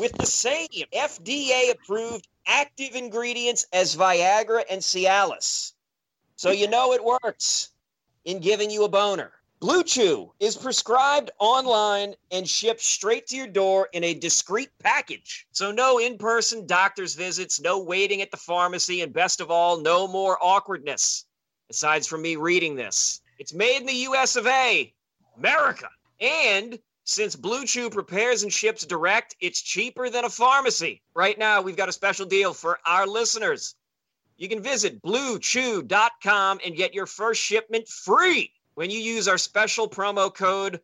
with the same FDA approved active ingredients as Viagra and Cialis. So you know it works in giving you a boner. Blue Chew is prescribed online and shipped straight to your door in a discreet package. So no in-person doctor's visits, no waiting at the pharmacy, and best of all, no more awkwardness. Aside from me reading this, it's made in the US of A, America. And since Blue Chew prepares and ships direct, it's cheaper than a pharmacy. Right now, we've got a special deal for our listeners. You can visit bluechew.com and get your first shipment free when you use our special promo code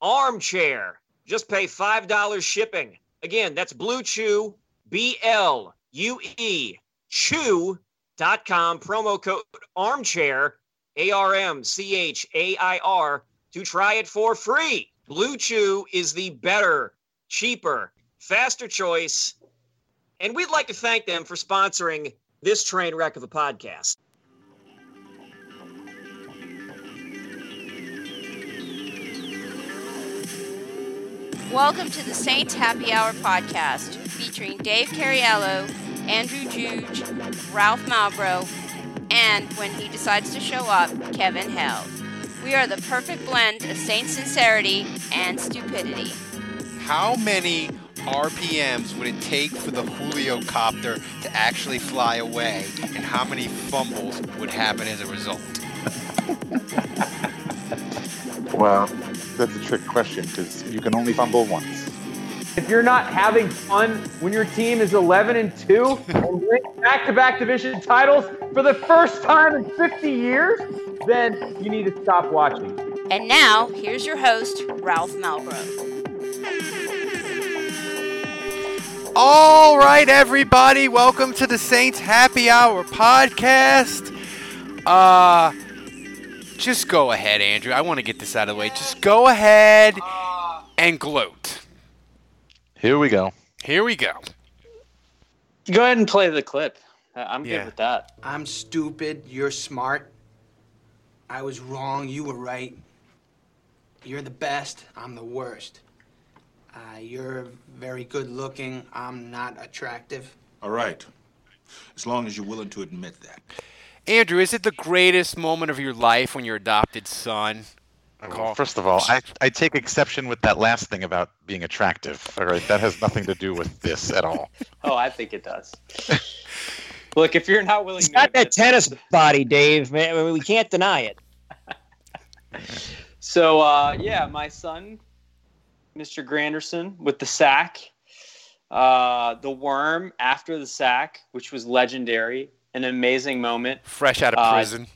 armchair. Just pay $5 shipping. Again, that's Blue Chew, B L U E, chew.com, promo code armchair, A R M C H A I R, to try it for free. Blue Chew is the better, cheaper, faster choice. And we'd like to thank them for sponsoring this train wreck of a podcast. Welcome to the Saints Happy Hour podcast featuring Dave Cariello, Andrew Juge, Ralph Malbrough, and when he decides to show up, Kevin Held. We are the perfect blend of Saints sincerity and stupidity. How many RPMs would it take for the Julio copter to actually fly away, and how many fumbles would happen as a result? Well, that's a trick question because you can only fumble once. If you're not having fun when your team is 11 and 2 and win back-to-back division titles for the first time in 50 years, then you need to stop watching. And now, here's your host, Ralph Malbrough. All right, everybody, welcome to the Saints Happy Hour podcast. Uh, just go ahead, Andrew. I want to get this out of the way. Just go ahead and gloat. Here we go. Here we go. Go ahead and play the clip. I- I'm Yeah. good with that. I'm stupid. You're smart. I was wrong. You were right. You're the best. I'm the worst. Uh, you're very good looking. I'm not attractive. All right. As long as you're willing to admit that. Andrew, is it the greatest moment of your life when your adopted son? Well, first of all, I, I take exception with that last thing about being attractive. All right, that has nothing to do with this at all. Oh, I think it does. Look, if you're not willing He's to got that admit- tennis body, Dave. Man, we can't deny it. So, uh, yeah, my son, Mr. Granderson, with the sack, uh, the worm after the sack, which was legendary, an amazing moment. Fresh out of Uh, prison.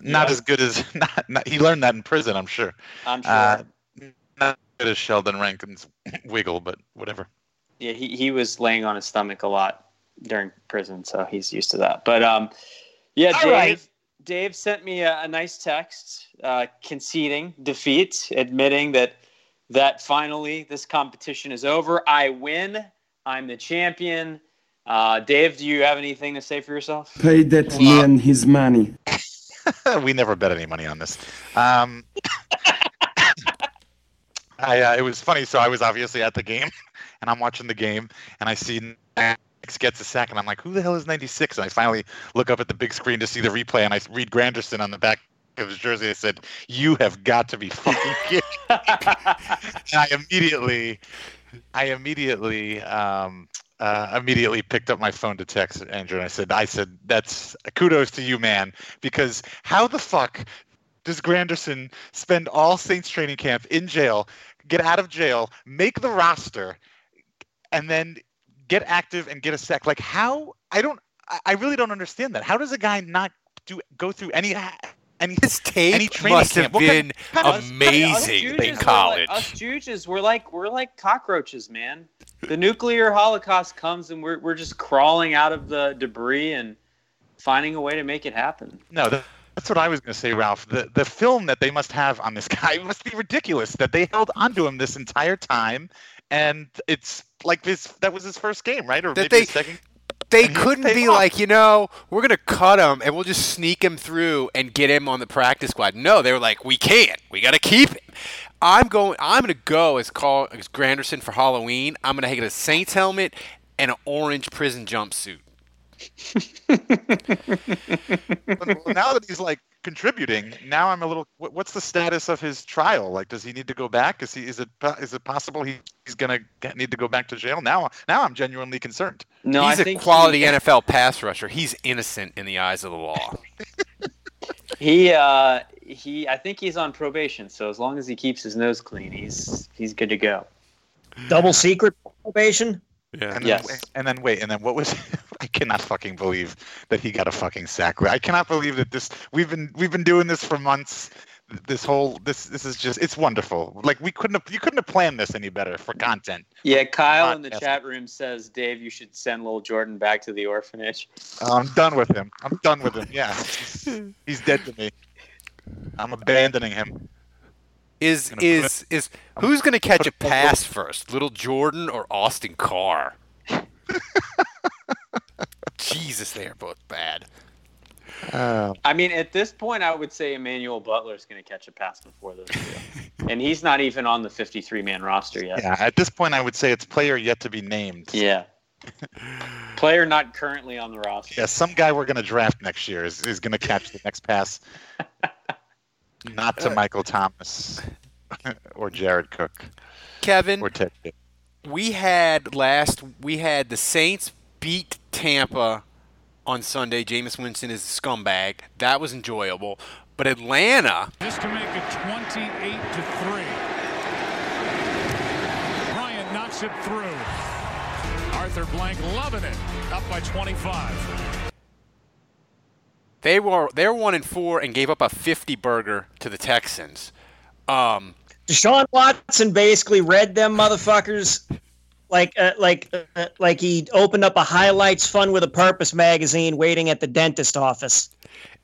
Not Yeah. as good as not, not, he learned that in prison, I'm sure. I'm sure. Uh, not as good as Sheldon Rankins' wiggle, but whatever. yeah, he, he was laying on his stomach a lot during prison, so he's used to that. But um, yeah, All Dave. right. Dave sent me a, a nice text, uh, conceding defeat, admitting that that finally this competition is over. I win. I'm the champion. Uh, Dave, do you have anything to say for yourself? Pay that man his money. we never bet any money on this. Um, I, uh, it was funny. So I was obviously at the game, and I'm watching the game, and I see Max gets a sack, and I'm like, "Who the hell is 96?" And I finally look up at the big screen to see the replay, and I read Granderson on the back of his jersey. I said, "You have got to be fucking kidding!" and I immediately, I immediately. Um, uh, immediately picked up my phone to text Andrew and I said, I said, that's kudos to you, man, because how the fuck does Granderson spend all Saints training camp in jail, get out of jail, make the roster, and then get active and get a sec? Like how? I don't. I- I really don't understand that. How does a guy not do go through any any His tape any training must have camp. What been Us- us amazing Juges in college. Like, us Juges, we're like we're like cockroaches, man. The nuclear holocaust comes and we're we're just crawling out of the debris and finding a way to make it happen. No, that, that's what I was going to say, Ralph. The the film that they must have on this guy must be ridiculous. That they held onto him this entire time, and it's like this. That was his first game, right? Or That maybe they- his second. They couldn't paid be off. like, you know, we're gonna cut him and we'll just sneak him through and get him on the practice squad. No, they were like, we can't. We gotta keep him. I'm going. I'm gonna go as call as Granderson for Halloween. I'm gonna get a Saints helmet and an orange prison jumpsuit. But now that he's like contributing, now I'm a little. what- What's the status of his trial? Like, does he need to go back? Is he? Is it? po- Is it possible he, he's gonna get, need to go back to jail? Now, now I'm genuinely concerned. No, He's I a think quality he, NFL pass rusher. He's innocent in the eyes of the law. He uh he I think he's on probation, so as long as he keeps his nose clean, he's he's good to go. Double secret probation. Yeah. And Yes. then, and then wait, and then what was? I cannot fucking believe that he got a fucking sack. I cannot believe that this. We've been we've been doing this for months. This whole this this is just it's wonderful. Like we couldn't have you couldn't have planned this any better for content. Yeah, Kyle in the Podcast. chat room says, Dave, you should send little Jordan back to the orphanage. Oh, I'm done with him. I'm done with him. Yeah, he's, he's dead to me. I'm abandoning him. Is is is who's gonna catch a pass first, Little Jordan or Austin Carr? Jesus, they are both bad. Uh, I mean, at this point, I would say Emmanuel Butler is going to catch a pass before those two. and he's not even on the 53 man roster yet. yeah, at this point, I would say it's player yet to be named. Yeah. Player not currently on the roster. Yeah, some guy we're gonna draft next year is, is gonna catch the next pass. Not to Michael Thomas or Jared Cook Kevin, or Ted. We had last we had the Saints beat Tampa on Sunday. Jameis Winston is a scumbag. That was enjoyable. But Atlanta, Just to make it 28 to 3. Bryant knocks it through. Arthur Blank loving it. Up by 25. they were they were one and four and gave up a fifty burger to the Texans. Um, Deshaun Watson basically read them motherfuckers like uh, like uh, like he opened up a highlights fun with a purpose magazine waiting at the dentist office.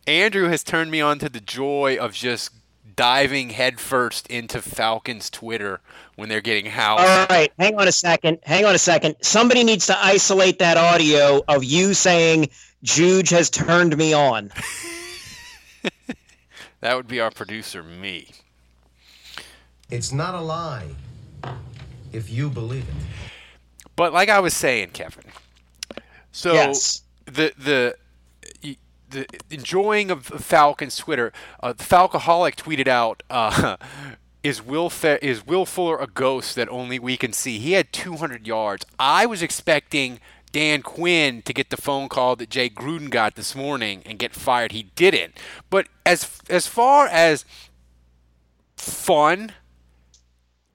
Andrew has turned me on to the joy of just diving headfirst into Falcons Twitter when they're getting housed. All right, hang on a second. Hang on a second. Somebody needs to isolate that audio of you saying Juge has turned me on. That would be our producer, me. It's not a lie if you believe it. But like I was saying, Kevin. So Yes. the the the enjoying of Falcons Twitter, uh, the Falcoholic tweeted out, uh, "Is Will Fe- is Will Fuller a ghost that only we can see?" He had 200 yards. I was expecting Dan Quinn to get the phone call that Jay Gruden got this morning and get fired. He didn't. But as as far as fun,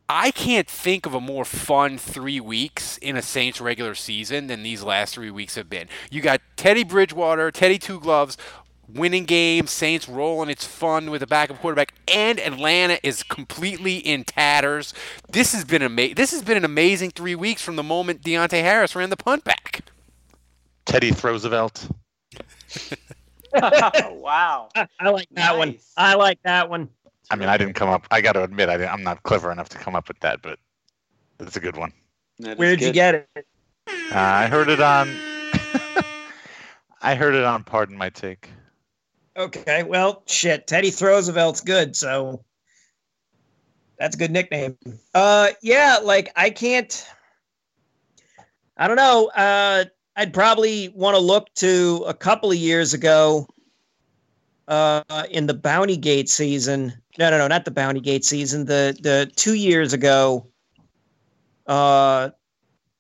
I can't think of a more fun three weeks in a Saints regular season than these last three weeks have been. You got Teddy Bridgewater, Teddy Two Gloves, winning games, Saints rolling. It's fun with a backup quarterback, and Atlanta is completely in tatters. This has been ama- This has been an amazing three weeks from the moment Deonte Harris ran the punt back. Teddy Roosevelt. wow. I like that one. I like that one. I mean, I didn't come up. I got to admit, I didn't, I'm not clever enough to come up with that, but it's a good one. That is Where'd you get it? Uh, I heard it on. I heard it on. Pardon my take. Okay, well, shit. Teddy Roosevelt's good, so that's a good nickname. Uh, yeah, like I can't. I don't know. Uh, I'd probably want to look to a couple of years ago. Uh, in the Bounty Gate season. No, no, no, not the Bounty Gate season. The the two years ago. Uh,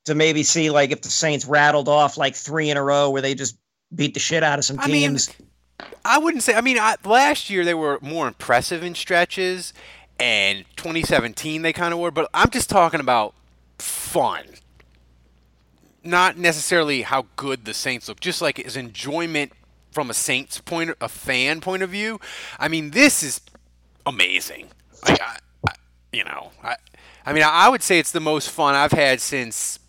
to maybe see like if the Saints rattled off like three in a row where they just beat the shit out of some I mean, teams. I wouldn't say. I mean, I, last year they were more impressive in stretches, and 2017 they kind of were. But I'm just talking about fun, not necessarily how good the Saints look. Just like as enjoyment from a Saints point, a fan point of view, I mean, this is amazing. Like, I, I, you know, I, I mean, I would say it's the most fun I've had since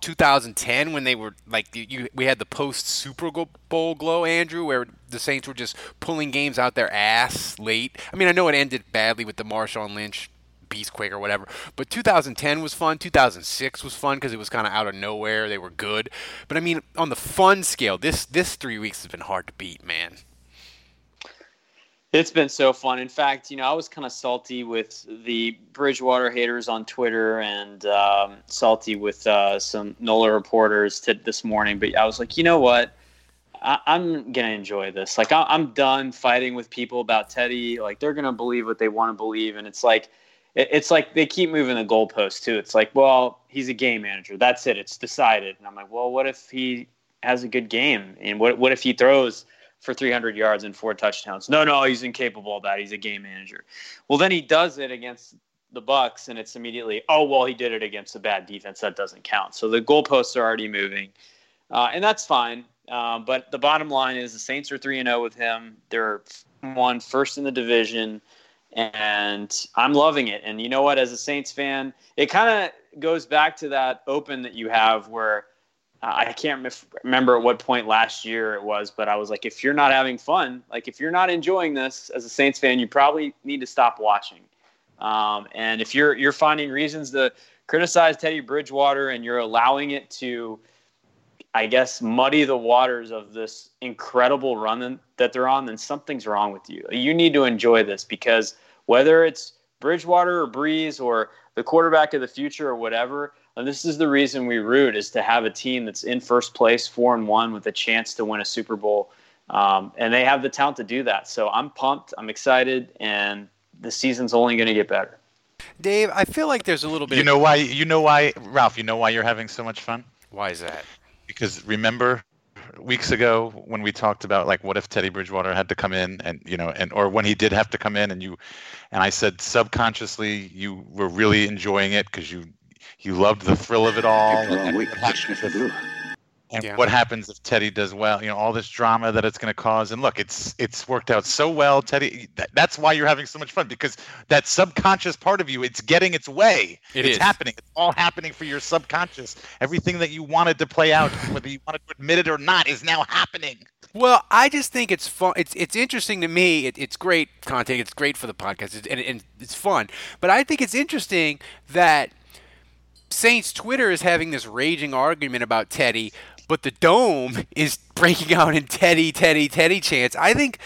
2010 when they were like you, we had the post Super Bowl glow, Andrew, where the Saints were just pulling games out their ass late. I mean, I know it ended badly with the Marshawn Lynch Beastquake or whatever, but 2010 was fun. 2006 was fun because it was kind of out of nowhere. They were good, but I mean, on the fun scale, this this three weeks has been hard to beat, man. It's been so fun. In fact, you know, I was kind of salty with the Bridgewater haters on Twitter and um, salty with uh, some NOLA reporters this morning. But I was like, you know what? I, am gonna enjoy this. Like, I, I'm done fighting with people about Teddy. Like, they're gonna believe what they want to believe, and it's like, it's like they keep moving the goalposts too. It's like, well, he's a game manager. That's it. It's decided. And I'm like, well, what if he has a good game? And what what if he throws? for 300 yards and four touchdowns. No, no, he's incapable of that. He's a game manager. Well, then he does it against the Bucks, and it's immediately, oh well, he did it against a bad defense. That doesn't count. So the goalposts are already moving, uh, and that's fine. Uh, but the bottom line is the Saints are three and zero oh with him. They're one first in the division, and I'm loving it. And you know what? As a Saints fan, it kind of goes back to that open that you have where I can't remember at what point last year it was, but I was like, if you're not having fun, like if you're not enjoying this as a Saints fan, you probably need to stop watching. Um, and if you're you're finding reasons to criticize Teddy Bridgewater and you're allowing it to, I guess, muddy the waters of this incredible run that they're on, then something's wrong with you. You need to enjoy this because whether it's Bridgewater or Brees or the quarterback of the future or whatever, and this is the reason we root is to have a team that's in first place, four and one, with a chance to win a Super Bowl. Um, and they have the talent to do that. So I'm pumped. I'm excited, and the season's only going to get better. Dave, I feel like there's a little bit. You know why? You know why, Ralph? You know why you're having so much fun? Why is that? Because remember weeks ago when we talked about like what if Teddy Bridgewater had to come in and you know and or when he did have to come in and you and I said subconsciously you were really enjoying it because you you loved the thrill of it all. And yeah. what happens if Teddy does well? You know, all this drama that it's going to cause. And look, it's it's worked out so well, Teddy. That, that's why you're having so much fun because that subconscious part of you, it's getting its way. It it's is. happening. It's all happening for your subconscious. Everything that you wanted to play out, whether you wanted to admit it or not, is now happening. Well, I just think it's fun. It's it's interesting to me. It, it's great content. It's great for the podcast, it's, and, and it's fun. But I think it's interesting that Saints Twitter is having this raging argument about Teddy, but the dome is breaking out in Teddy, Teddy, Teddy chants. I think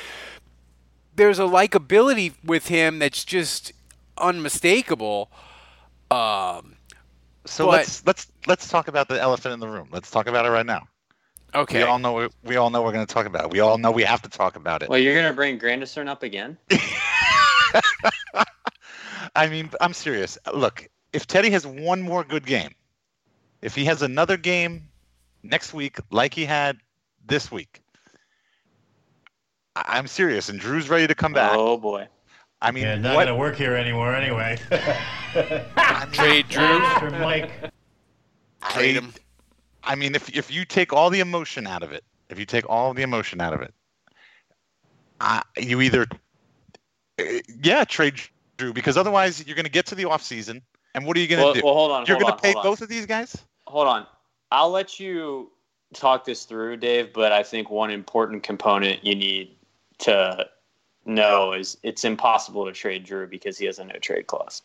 there's a likability with him that's just unmistakable. Um, so but, let's let's let's talk about the elephant in the room. Let's talk about it right now. Okay. We all know we all know we're going to talk about it. We all know we have to talk about it. Well, you're going to bring Granderson up again. I mean, I'm serious. Look, if Teddy has one more good game, if he has another game next week like he had this week, I- am serious. And Drew's ready to come back. Oh boy. I mean, yeah, not what... gonna work here anymore anyway. Trade Drew. For Mike. Trade him. I mean, if if you take all the emotion out of it, if you take all the emotion out of it, uh, you either, uh, yeah, trade Drew because otherwise you're going to get to the off season and what are you going to well, do? Well, hold on. You're going to pay both on. of these guys? Hold on. I'll let you talk this through, Dave, but I think one important component you need to know is it's impossible to trade Drew because he has a no trade clause.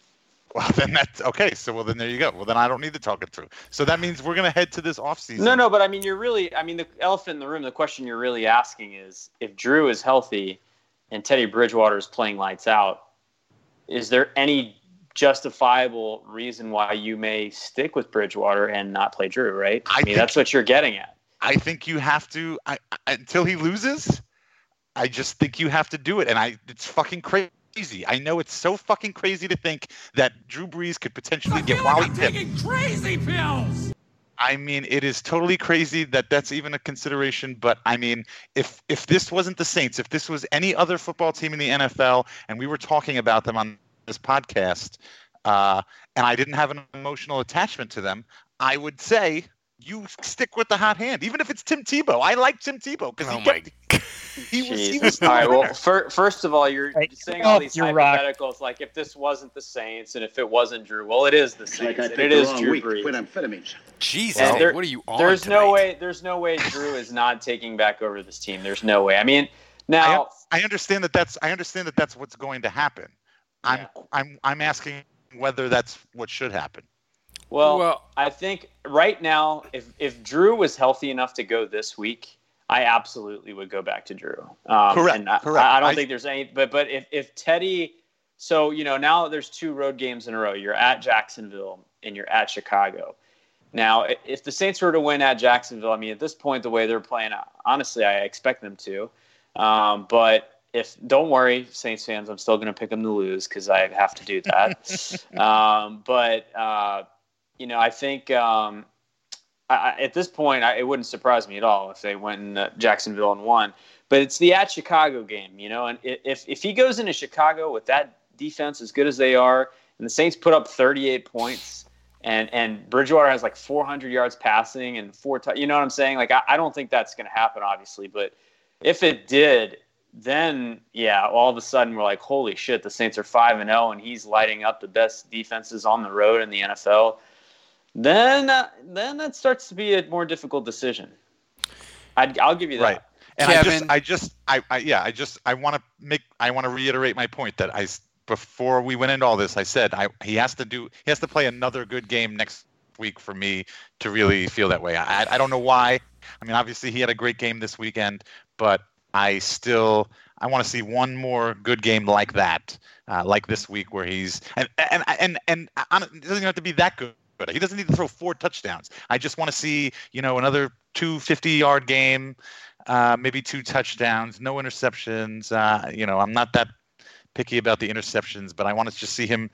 Well, then that's okay. So, well, then there you go. Well, then I don't need to talk it through. So that means we're going to head to this offseason. No, no, but I mean, you're really, I mean, the elephant in the room, the question you're really asking is if Drew is healthy and Teddy Bridgewater is playing lights out, is there any justifiable reason why you may stick with Bridgewater and not play Drew, right? I, I mean, that's what you're getting at. I think you have to I, I, until he loses. I just think you have to do it, and I it's fucking crazy. I know it's so fucking crazy to think that Drew Brees could potentially get like Wally I'm taking crazy pills. I mean, it is totally crazy that that's even a consideration. But I mean, if if this wasn't the Saints, if this was any other football team in the NFL, and we were talking about them on this podcast, uh, and I didn't have an emotional attachment to them, I would say you stick with the hot hand, even if it's Tim Tebow. I like Tim Tebow because Oh he, my kept, he was he was all right. Well, winner. fir- first of all, you're Right. saying all Oh, these you're rock. hypotheticals. Like if this wasn't the Saints and if it wasn't Drew, well, it is the Saints. Like I and picked it the is wrong Drew week to Brees. quit amphetamines. Jesus, And there- what are you on There's no way. There's no way Drew is not taking back over this team. There's no way. I mean, I, now I understand that that's I understand that that's what's going to happen. I'm I'm I'm asking whether that's what should happen. Well, Well- I think right now, if if Drew was healthy enough to go this week, I absolutely would go back to Drew. Um, Correct, And I, correct. I, I don't I- think there's any. But but if if Teddy, so you know now there's two road games in a row. You're at Jacksonville and you're at Chicago. Now, if the Saints were to win at Jacksonville, I mean, at this point, the way they're playing, honestly, I expect them to. Um, but if don't worry, Saints fans, I'm still going to pick them to lose because I have to do that. um, but uh, you know, I think um, I, at this point, I, it wouldn't surprise me at all if they went in uh, Jacksonville and won. But it's the at Chicago game, you know, and if if he goes into Chicago with that defense as good as they are, and the Saints put up 38 points, and and Bridgewater has like 400 yards passing and four, tou- you know what I'm saying? Like I, I don't think that's going to happen, obviously, but if it did, then yeah, all of a sudden we're like, holy shit, the Saints are five and zero, and he's lighting up the best defenses on the road in the NFL. Then, uh, then that starts to be a more difficult decision. I'd, I'll give you that. Right. And I just, I just, I, I yeah, I just, I want to make, I want to reiterate my point that I, before we went into all this, I said I, he has to do, he has to play another good game next week for me to really feel that way. I, I don't know why. I mean, obviously he had a great game this weekend, but I still, I want to see one more good game like that, uh, like this week where he's, and, and, and, and, and it doesn't have to be that good. He doesn't need to throw four touchdowns. I just want to see, you know, another two 50 yard game uh, maybe two touchdowns, no interceptions. Uh, you know, I'm not that picky about the interceptions, but I want to just see him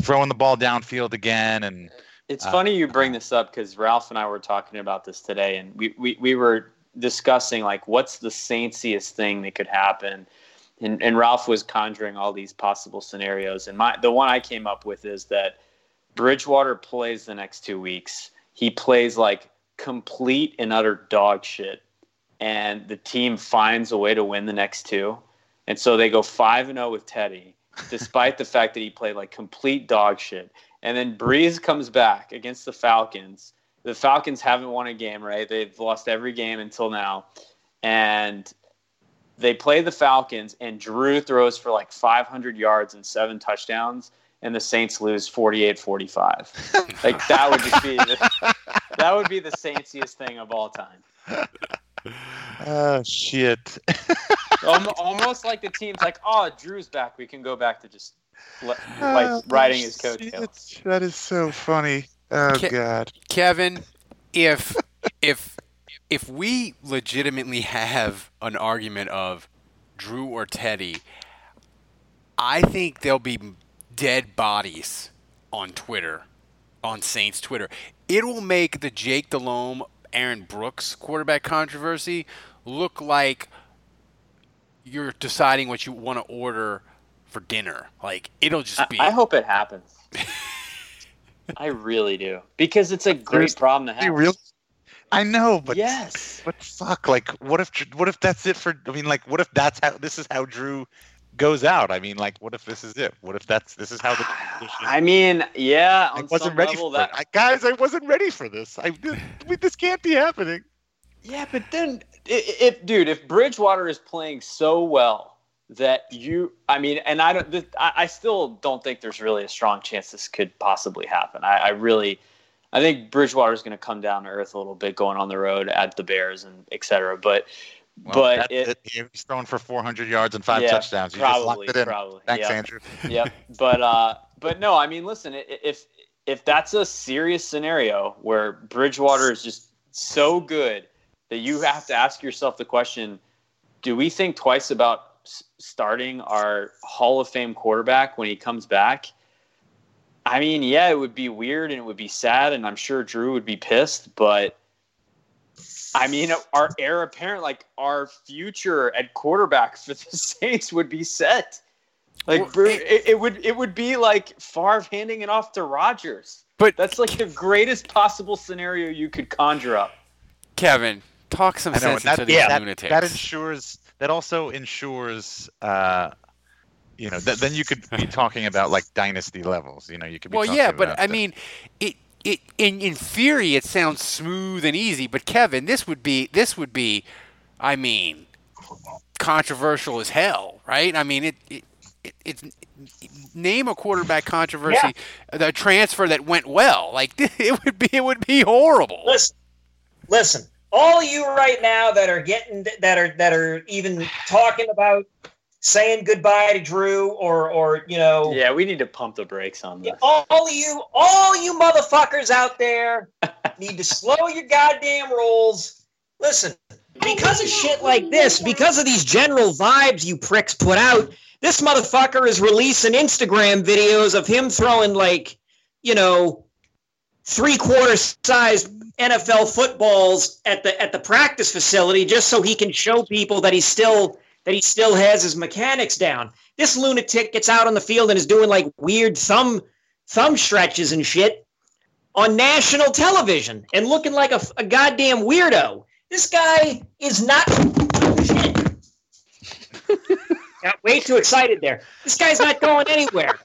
throwing the ball downfield again. And It's Uh, funny you bring this up because Ralph and I were talking about this today, and we, we, we were discussing like what's the saintsiest thing that could happen, and and Ralph was conjuring all these possible scenarios, and my the one I came up with is that Bridgewater plays the next two weeks. He plays like complete and utter dog shit, and the team finds a way to win the next two, and so they go five and zero with Teddy, despite the fact that he played like complete dog shit. And then Brees comes back against the Falcons. The Falcons haven't won a game, right? They've lost every game until now. And they play the Falcons, and Drew throws for like 500 yards and seven touchdowns, and the Saints lose 48 45. like, that would just be the, that would be the saintsiest thing of all time. oh shit! Almost like the team's like, oh, Drew's back. We can go back to just le- oh, like riding his coattails. That is so funny. Oh Ke- god. Kevin, if if if we legitimately have an argument of Drew or Teddy, I think there'll be dead bodies on Twitter, on Saints Twitter. It will make the Jake Delhomme, Aaron Brooks quarterback controversy look like you're deciding what you want to order for dinner. Like it'll just be. I, I hope it happens. I really do because it's a great problem to have. real. I know, but yes, but fuck, like, what if, what if that's it for? I mean, like, what if that's how this is how Drew goes out? I mean, like, what if this is it? What if that's this is how the I mean, yeah, I wasn't some ready level for that. I, guys, I wasn't ready for this. I, this can't be happening. Yeah, but then if dude, if Bridgewater is playing so well that you, I mean, and I don't, I, I still don't think there's really a strong chance this could possibly happen. I, I really, I think Bridgewater is going to come down to earth a little bit going on the road at the Bears and et cetera. But, Well, but it, it. he's throwing for 400 yards and five Yeah, touchdowns. You just locked probably, it in. probably. Thanks, Yeah. Andrew. yep. But uh, but no, I mean, listen, if if that's a serious scenario where Bridgewater is just so good that you have to ask yourself the question: Do we think twice about starting our Hall of Fame quarterback when he comes back? I mean, yeah, it would be weird and it would be sad, and I'm sure Drew would be pissed, but. I mean, our heir apparent, like our future at quarterback for the Saints would be set. Like Well, Bru- it- it, it would, it would be like Favre handing it off to Rodgers. But that's like the greatest possible scenario you could conjure up. Kevin, talk some I know, sense that, into these that, lunatics. that ensures that also ensures uh you know th- then you could be talking about like dynasty levels you know you could be well, talking yeah, but about I the- mean, it it in in theory it sounds smooth and easy, but Kevin, this would be this would be, I mean, controversial as hell, right? I mean, it. it it, it's name a quarterback controversy, the transfer that went well. Like it would be, it would be horrible. Listen, listen. All you right now that are getting that are that are even talking about saying goodbye to Drew or or you know Yeah, we need to pump the brakes on this. all you all you motherfuckers out there need to slow your goddamn rolls. Listen, because of shit like this, because of these general vibes you pricks put out, this motherfucker is releasing Instagram videos of him throwing like, you know, three quarter sized NFL footballs at the at the practice facility just so he can show people that he's still that he still has his mechanics down. This lunatic gets out on the field and is doing like weird thumb thumb stretches and shit on national television and looking like a, a goddamn weirdo. This guy is not Got way too excited there. This guy's not going anywhere.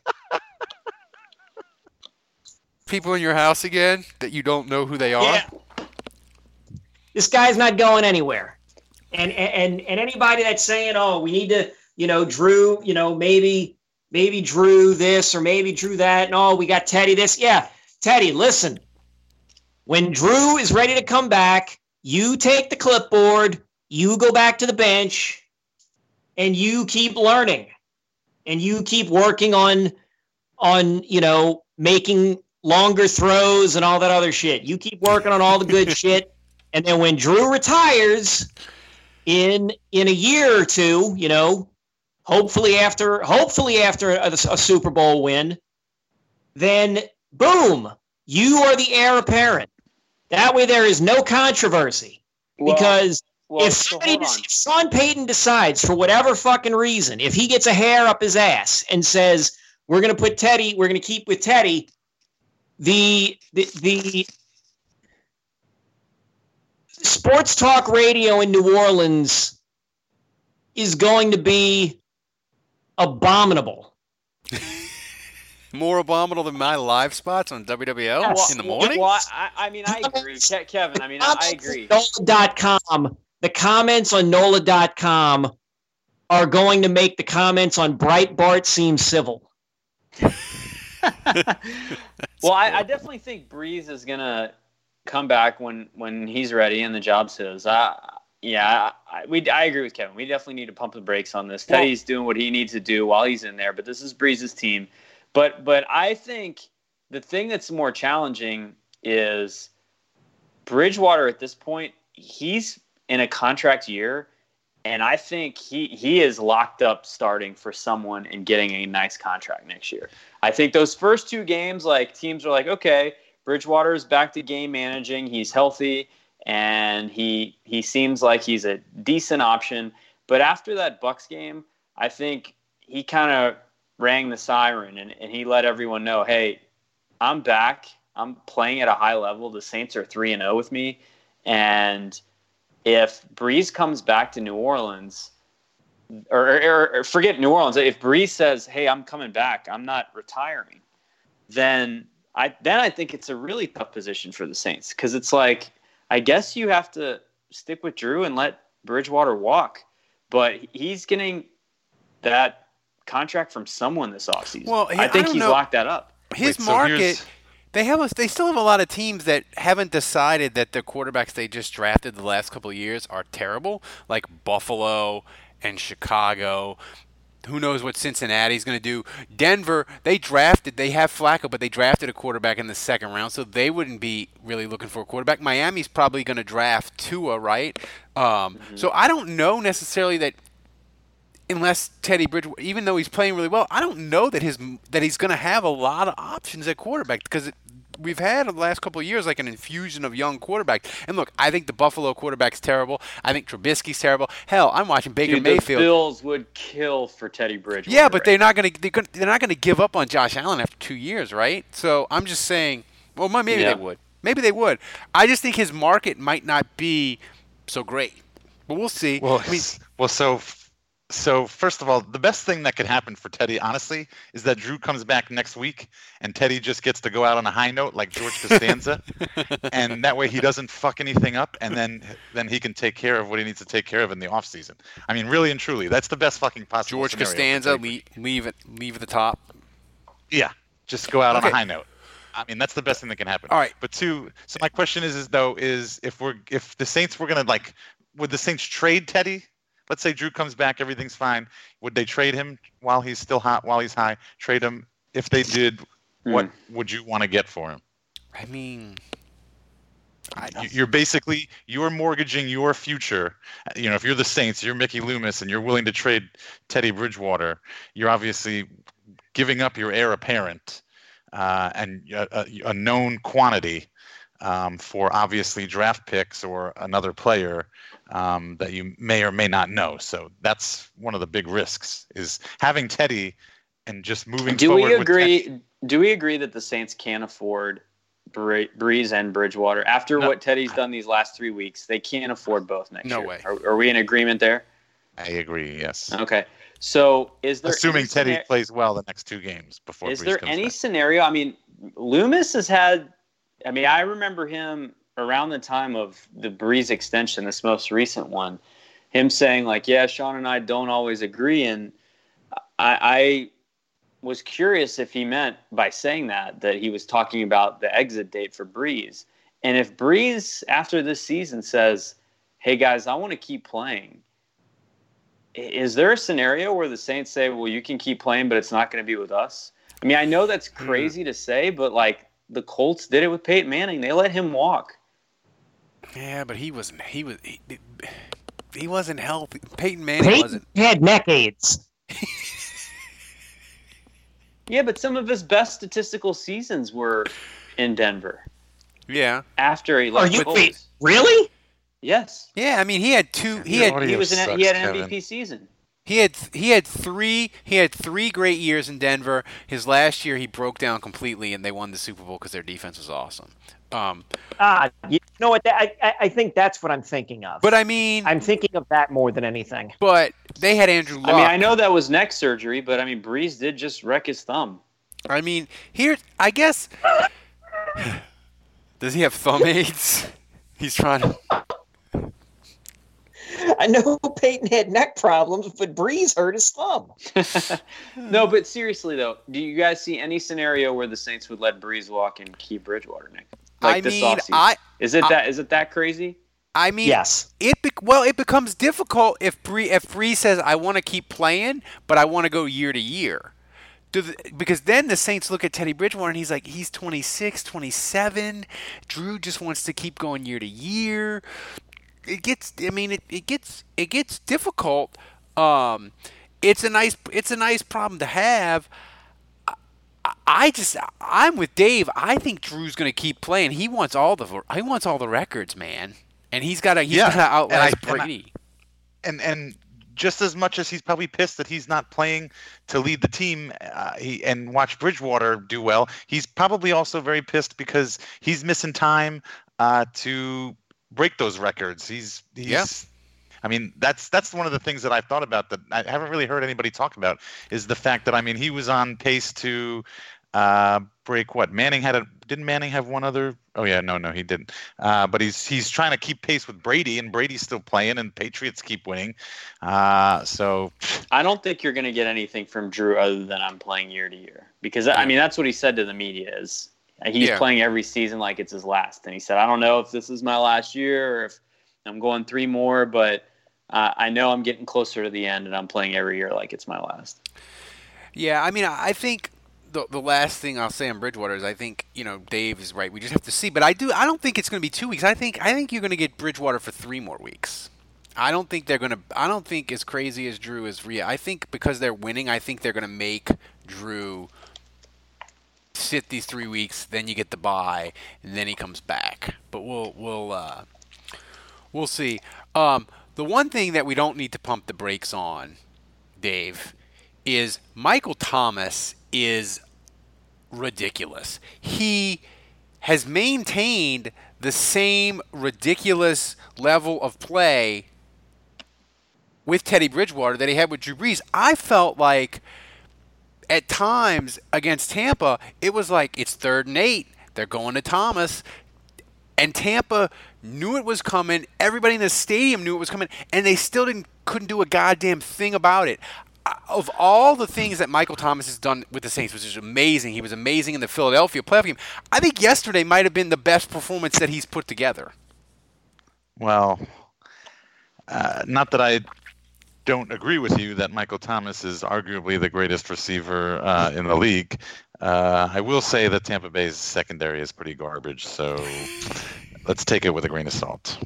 People in your house again that you don't know who they are. Yeah. This guy's not going anywhere. And and and anybody that's saying, "Oh, we need to, you know, Drew, you know, maybe maybe Drew this or maybe Drew that." and No, we got Teddy this. Yeah, Teddy, listen. When Drew is ready to come back, you take the clipboard, you go back to the bench, and you keep learning. And you keep working on on, you know, making longer throws and all that other shit. You keep working on all the good shit. And then when Drew retires in in a year or two, you know, hopefully after hopefully after a, a Super Bowl win, then boom, you are the heir apparent. That way there is no controversy. Well- because well, if somebody, on. if Sean Payton decides for whatever fucking reason, if he gets a hair up his ass and says, "We're going to put Teddy, we're going to keep with Teddy," the the the sports talk radio in New Orleans is going to be abominable. More abominable than my live spots on WWL in the morning. Well, I, I mean, I agree, Kevin. I mean, I, I agree. NOLA.com, the comments on NOLA.com are going to make the comments on Breitbart seem civil. Well, I, I definitely think Brees is gonna come back when when he's ready and the job's his. I, yeah, I, we I agree with Kevin. We definitely need to pump the brakes on this. Well- Teddy's doing what he needs to do while he's in there, but this is Brees's team. But but I think the thing that's more challenging is Bridgewater at this point. He's in a contract year, and I think he he is locked up starting for someone and getting a nice contract next year. I think those first two games, like teams are like, okay, Bridgewater is back to game managing. He's healthy and he he seems like he's a decent option. But after that Bucks game, I think he kind of rang the siren and, and he let everyone know, hey, I'm back. I'm playing at a high level. The Saints are three and zero with me, and if Brees comes back to New Orleans, or, or, or forget New Orleans, if Brees says, "Hey, I'm coming back. I'm not retiring," then I then I think it's a really tough position for the Saints because it's like I guess you have to stick with Drew and let Bridgewater walk, but he's getting that contract from someone this offseason. Well, I I think don't he's know. locked that up. His Wait, market. here's- They have. A, they still have a lot of teams that haven't decided that the quarterbacks they just drafted the last couple of years are terrible, like Buffalo and Chicago. Who knows what Cincinnati's going to do? Denver, they drafted. They have Flacco, but they drafted a quarterback in the second round, so they wouldn't be really looking for a quarterback. Miami's probably going to draft Tua, right? Um, So I don't know necessarily that unless Teddy Bridgewater, even though he's playing really well, I don't know that his that he's going to have a lot of options at quarterback because it, we've had the last couple of years like an infusion of young quarterbacks. And look, I think the Buffalo quarterback's terrible. I think Trubisky's terrible. Hell, I'm watching Baker Dude, the Mayfield. Bills would kill for Teddy Bridgewater. Yeah, but they're not going to they're, not going to give up on Josh Allen after two years, right? So I'm just saying Well, my- maybe Yeah. they would. Maybe they would. I just think his market might not be so great. But we'll see. Well, I mean, well, so so first of all, the best thing that could happen for Teddy, honestly, is that Drew comes back next week and Teddy just gets to go out on a high note like George Costanza, and that way he doesn't fuck anything up, and then then he can take care of what he needs to take care of in the off season. I mean, really and truly, that's the best fucking possible. George Costanza, leave, leave it, leave at the top. Yeah, just go out on a high note. I mean, that's the best thing that can happen. All right. But two, so my question is, is though, is if we're if the Saints were gonna like, would the Saints trade Teddy? Let's say Drew comes back, everything's fine. Would they trade him while he's still hot, while he's high? Trade him. If they did, what would you want to get for him? I mean, You- You're basically you're mortgaging your future. You know, if you're the Saints, you're Mickey Loomis, and you're willing to trade Teddy Bridgewater. You're obviously giving up your heir apparent uh, and a, a, a known quantity um, for obviously draft picks or another player um, that you may or may not know. So that's one of the big risks is having Teddy and just moving Do forward we with Teddy. agree? Do we agree that the Saints can't afford Bre- Brees and Bridgewater after No. what Teddy's done these last three weeks? They can't afford both next No year. way. Are, are we in agreement there? I agree. Yes. Okay. So is there Assuming Teddy scena- plays well the next two games before. is Brees there comes any back. scenario? I mean, Loomis has had. I mean, I remember him around the time of the Brees extension, this most recent one, him saying like, "Yeah, Sean and I don't always agree," and I, I was curious if he meant by saying that that he was talking about the exit date for Brees, and if Brees after this season says, "Hey guys, I want to keep playing." Is there a scenario where the Saints say, "Well, you can keep playing, but it's not going to be with us"? I mean, I know that's hmm. crazy to say, but like the Colts did it with Peyton Manning; they let him walk. yeah, but he wasn't. He was. He, he wasn't healthy. Peyton Manning Peyton wasn't. had neck aids. Yeah, but some of his best statistical seasons were in Denver Yeah. after he oh, left. Are you the Colts. wait, really? Yes, Yeah. I mean, he had two. He Your had. he was an sucks, he had an Kevin. MVP season. He had he had three he had three great years in Denver. His last year he broke down completely and they won the Super Bowl because their defense was awesome. Um, Ah, you know what? I, I I think that's what I'm thinking of. but I mean, I'm thinking of that more than anything. but they had Andrew Luck. I mean, I know that was neck surgery, but I mean, Brees did just wreck his thumb. I mean, here I guess. Does he have thumb aids? He's trying to. I know Peyton had neck problems, but Brees hurt his thumb. no, but seriously though, do you guys see any scenario where the Saints would let Brees walk and keep Bridgewater, Nick? Like I this mean, offseason? I is it I- that is it that crazy? I mean, Yes. It be, well, it becomes difficult if Bree if Bree says I want to keep playing, but I want to go year to year. Do the, because then the Saints look at Teddy Bridgewater and he's like he's 26, 27. Drew just wants to keep going year to year. It gets I mean it, it gets it gets difficult. Um it's a nice it's a nice problem to have. I- I just I'm with Dave. I think Drew's going to keep playing. He wants all the he wants all the records, man. And he's got to he's Yeah, got to outlast and I- and I- and and just as much as he's probably pissed that he's not playing to lead the team uh, he, and watch Bridgewater do well, he's probably also very pissed because he's missing time uh, to break those records. He's he's. Yeah. I mean, that's that's one of the things that I've thought about that I haven't really heard anybody talk about is the fact that I mean he was on pace to uh, break what Manning had a didn't Manning have one other oh yeah no no he didn't uh, but he's he's trying to keep pace with Brady and Brady's still playing and Patriots keep winning uh, so I don't think you're going to get anything from Drew other than I'm playing year to year because I mean that's what he said to the media is he's Yeah. playing every season like it's his last, and he said I don't know if this is my last year or if I'm going three more, but uh, I know I'm getting closer to the end, and I'm playing every year like it's my last. Yeah, I mean, I think the the last thing I'll say on Bridgewater is I think you know Dave is right. We just have to see, but I do I don't think it's going to be two weeks. I think I think you're going to get Bridgewater for three more weeks. I don't think they're going to. I don't think as crazy as Drew is. Rhea. I think because they're winning, I think they're going to make Drew sit these three weeks. Then you get the bye, and then he comes back. But we'll we'll uh, we'll see. Um, the one thing that we don't need to pump the brakes on, Dave, is Michael Thomas is ridiculous. He has maintained the same ridiculous level of play with Teddy Bridgewater that he had with Drew Brees. I felt like at times against Tampa, it was like it's third and eight. They're going to Thomas. And Tampa knew it was coming. Everybody in the stadium knew it was coming, and they still didn't couldn't do a goddamn thing about it. Uh, Of all the things that Michael Thomas has done with the Saints, which is amazing, he was amazing in the Philadelphia playoff game. I think yesterday might have been the best performance that he's put together. Well, uh, not that I don't agree with you that Michael Thomas is arguably the greatest receiver uh, in the league. Uh, I will say that Tampa Bay's secondary is pretty garbage, so let's take it with a grain of salt.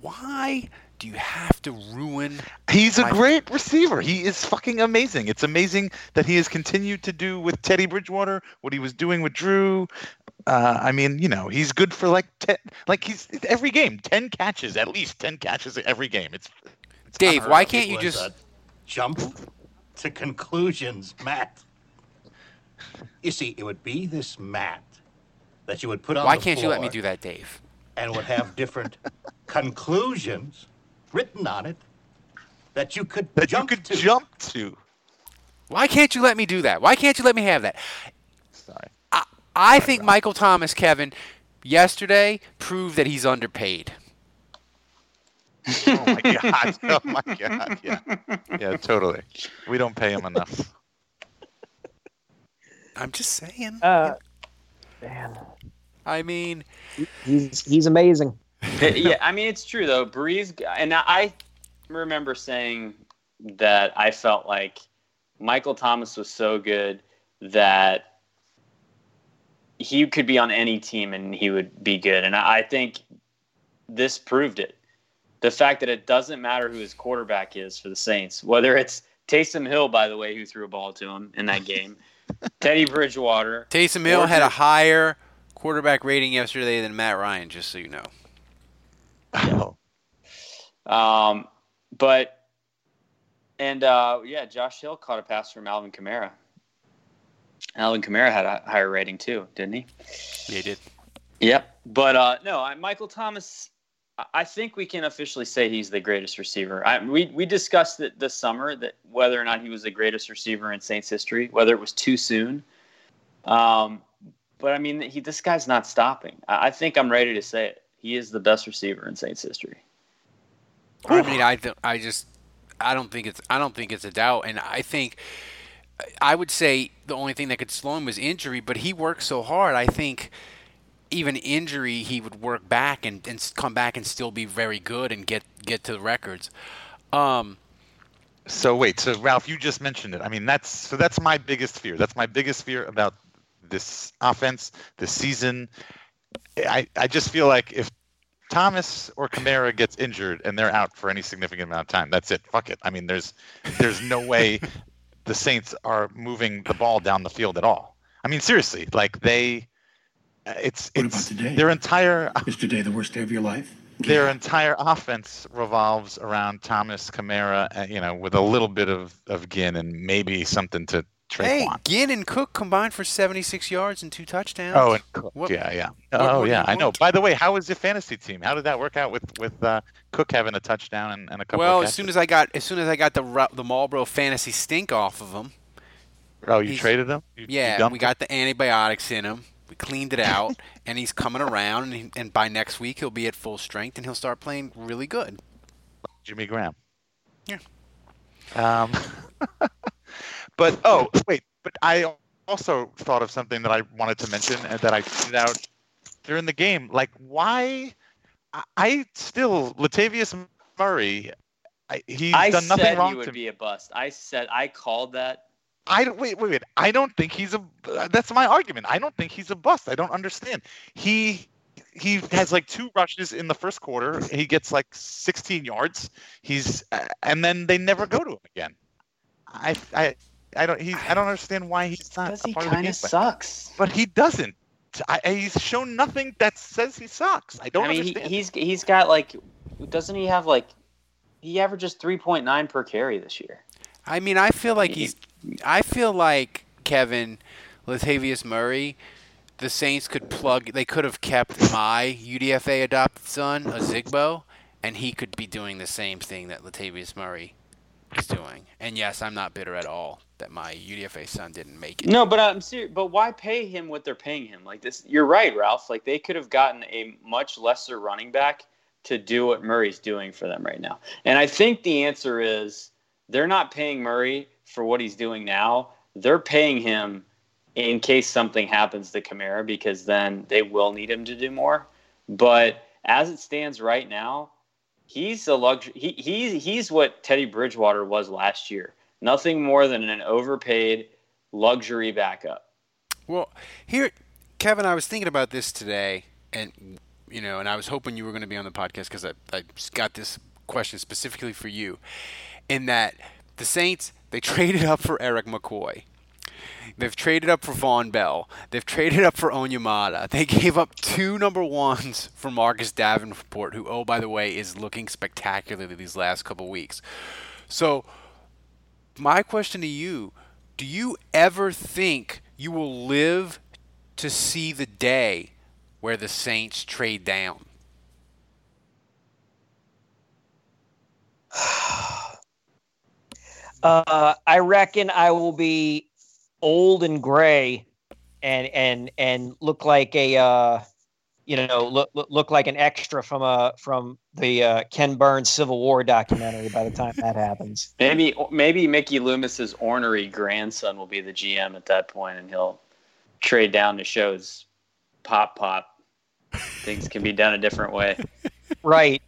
Why do you have to ruin? He's a great receiver. He is fucking amazing. It's amazing that he has continued to do with Teddy Bridgewater what he was doing with Drew. Uh, I mean, you know, he's good for like ten, like he's every game, ten catches, at least ten catches every game. It's Dave, why can't you just jump to conclusions, Matt? You see, it would be this mat that you would put on Why the can't you let me do that, Dave? and would have different conclusions written on it that you could that jump you could to. jump to. Why can't you let me do that? Why can't you let me have that? Sorry. I, I think Michael Thomas, Kevin, yesterday proved that he's underpaid. Oh my god! Oh my god! Yeah, yeah, totally. We don't pay him enough. I'm just saying. Uh, man, I mean, he's he's amazing. yeah, I mean it's true though. Brees and I remember saying that I felt like Michael Thomas was so good that he could be on any team and he would be good. And I I think this proved it. The fact that it doesn't matter who his quarterback is for the Saints, whether it's Taysom Hill, by the way, who threw a ball to him in that game, Teddy Bridgewater, Taysom Hill had a higher quarterback rating yesterday than Matt Ryan, just so you know. Oh, Um, but and uh, yeah, Josh Hill caught a pass from Alvin Kamara. Alvin Kamara had a higher rating too, didn't he? Yeah, he did. Yep. But uh, no, I, Michael Thomas. I- think we can officially say he's the greatest receiver. I, we we discussed it this summer that whether or not he was the greatest receiver in Saints history, whether it was too soon. Um, but I mean, he this guy's not stopping. I, I think I'm ready to say it. He is the best receiver in Saints history. I mean, I, th- I just, I don't think it's, I don't think it's a doubt, and I think, I would say the only thing that could slow him was injury, but he worked so hard. I think even injury, he would work back and, and come back and still be very good and get get to the records. Um, So wait, so Ralph, you just mentioned it. I mean, that's so that's my biggest fear. That's my biggest fear about this offense, this season. I I just feel like if Thomas or Kamara gets injured and they're out for any significant amount of time, that's it. Fuck it. I mean, there's there's no way the Saints are moving the ball down the field at all. I mean, seriously, like they, it's What it's about today? their entire Is today the worst day of your life? their entire offense revolves around Thomas Kamara, uh, you know, with a little bit of, of Ginn and maybe something to trade. hey, Tre'Quan. Ginn and Cook combined for 76 yards and two touchdowns. Oh, and Cook. What- yeah, yeah. what oh, more do yeah. I know. By the way, how was your fantasy team? How did that work out with with uh, Cook having a touchdown and, and a couple? well, of as soon as I got, as soon as I got the the Marlboro fantasy stink off of him, oh, you traded him. You, you Yeah, dumped we him? got the antibiotics in him. We cleaned it out, and he's coming around. And, he, and by next week, he'll be at full strength, and he'll start playing really good. Jimmy Graham. Yeah. Um, but oh wait, but I also thought of something that I wanted to mention and that I tweeted out during the game. Like, why? I, I still Latavius Murray. I, he's I done nothing wrong. I said wrong he would to be a bust. I said I called that. I don't wait, wait, wait. I don't think he's a. That's my argument. I don't think he's a bust. I don't understand. He he has like two rushes in the first quarter. He gets like 16 yards. He's uh, and then they never go to him again. I I I don't he I don't understand why he's not. Because he part of the kind game of plan. sucks. But he doesn't. I, I- he's shown nothing that says he sucks. I don't I mean, he, he's he's got like, doesn't he have like, he averages three point nine per carry this year. I mean, I feel like he's. I feel like Kevin Latavius Murray. the Saints could plug. They could have kept my UDFA adopted son, Ozigbo, and he could be doing the same thing that Latavius Murray is doing. And yes, I'm not bitter at all that my UDFA son didn't make it. No, but I'm serious. But why pay him what they're paying him? Like this, you're right, Ralph. Like they could have gotten a much lesser running back to do what Murray's doing for them right now. And I think the answer is they're not paying Murray for what he's doing now. They're paying him in case something happens to Kamara because then they will need him to do more. But as it stands right now, he's a luxury. He, he's he's what Teddy Bridgewater was last year. Nothing more than an overpaid luxury backup. Well, here, Kevin, I was thinking about this today, and you know, and I was hoping you were going to be on the podcast because I I got this question specifically for you, in that the Saints they traded up for Erik McCoy. They've traded up for Vonn Bell. They've traded up for Onyemata. They gave up two number ones for Marcus Davenport, who, oh, by the way, is looking spectacularly these last couple weeks. So, my question to you do you ever think you will live to see the day where the Saints trade down? Uh, I reckon I will be old and gray, and and and look like a uh, you know look look like an extra from a from the uh, Ken Burns Civil War documentary by the time that happens. Maybe maybe Mickey Loomis's ornery grandson will be the GM at that point, and he'll trade down to shows pop pop. Things can be done a different way. Right.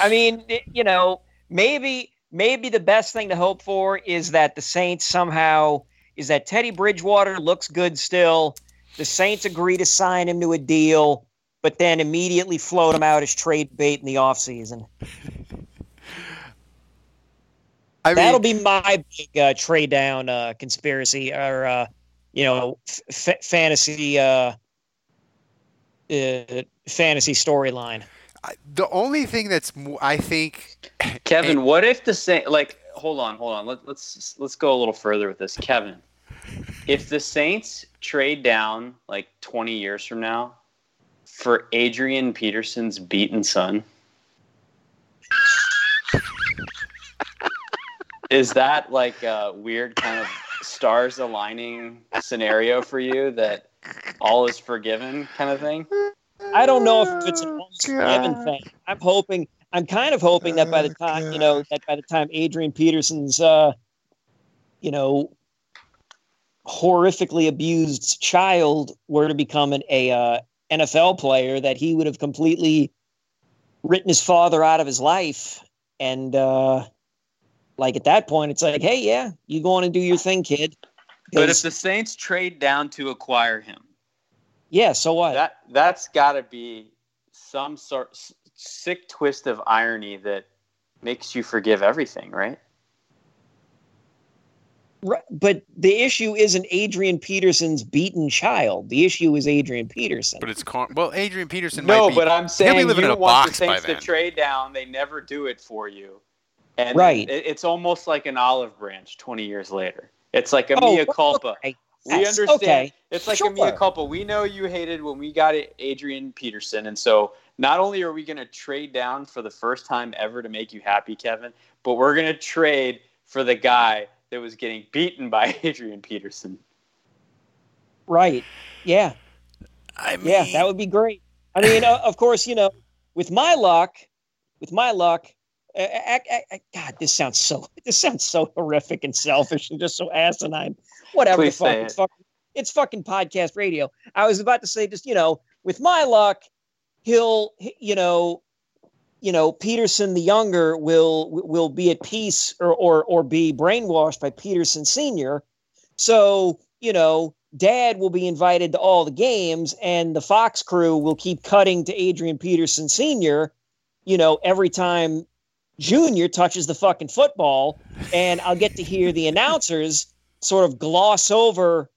I mean, you know, maybe maybe the best thing to hope for is that the Saints somehow is that Teddy Bridgewater looks good still. The Saints agree to sign him to a deal, but then immediately float him out as trade bait in the offseason. I mean, That'll be my big uh, trade down uh, conspiracy or, uh, you know, f- fantasy uh, uh, fantasy storyline. The only thing that's I think Kevin, what if the Saint like hold on, hold on. Let, let's let's go a little further with this, Kevin. If the Saints trade down like 20 years from now for Adrian Peterson's beaten son, is that like a weird kind of stars aligning scenario for you that all is forgiven kind of thing? I don't know if it's an almost forgiven thing. I'm hoping. I'm kind of hoping that by the time you know that by the time Adrian Peterson's, uh, you know, horrifically abused child were to become an a uh, NFL player, that he would have completely written his father out of his life, and uh, like at that point, it's like, hey, yeah, you go on and do your thing, kid. But if the Saints trade down to acquire him, yeah, so what? That that's got to be some sort s- sick twist of irony that makes you forgive everything, right? Right, but the issue isn't Adrian Peterson's beaten child. The issue is Adrian Peterson. But it's Car- well, Adrian Peterson. No, might be, but I'm he'll saying be you living in a want the box by Saints to trade down. They never do it for you, and Right. it- it's almost like an olive branch 20 years later. It's like a Oh, mea culpa. okay. We Yes, understand. okay. It's like Sure. a mea culpa. We know you hated when we got it, Adrian Peterson, and so not only are we going to trade down for the first time ever to make you happy, Kevin, but we're going to trade for the guy that was getting beaten by Adrian Peterson. Right. Yeah. I mean, Yeah, that would be great. I mean, uh, of course, you know, with my luck, with my luck, I, I, I, God, this sounds so this sounds so horrific and selfish and just so asinine. Whatever fuck, it's it. fucking, it's fucking podcast radio. I was about to say, just you know, with my luck, he'll, you know, you know, Peterson the younger will will be at peace or or or be brainwashed by Peterson senior. So, you know, dad will be invited to all the games and the Fox crew will keep cutting to Adrian Peterson Sr., you know, every time Junior touches the fucking football. And I'll get to hear the announcers sort of gloss over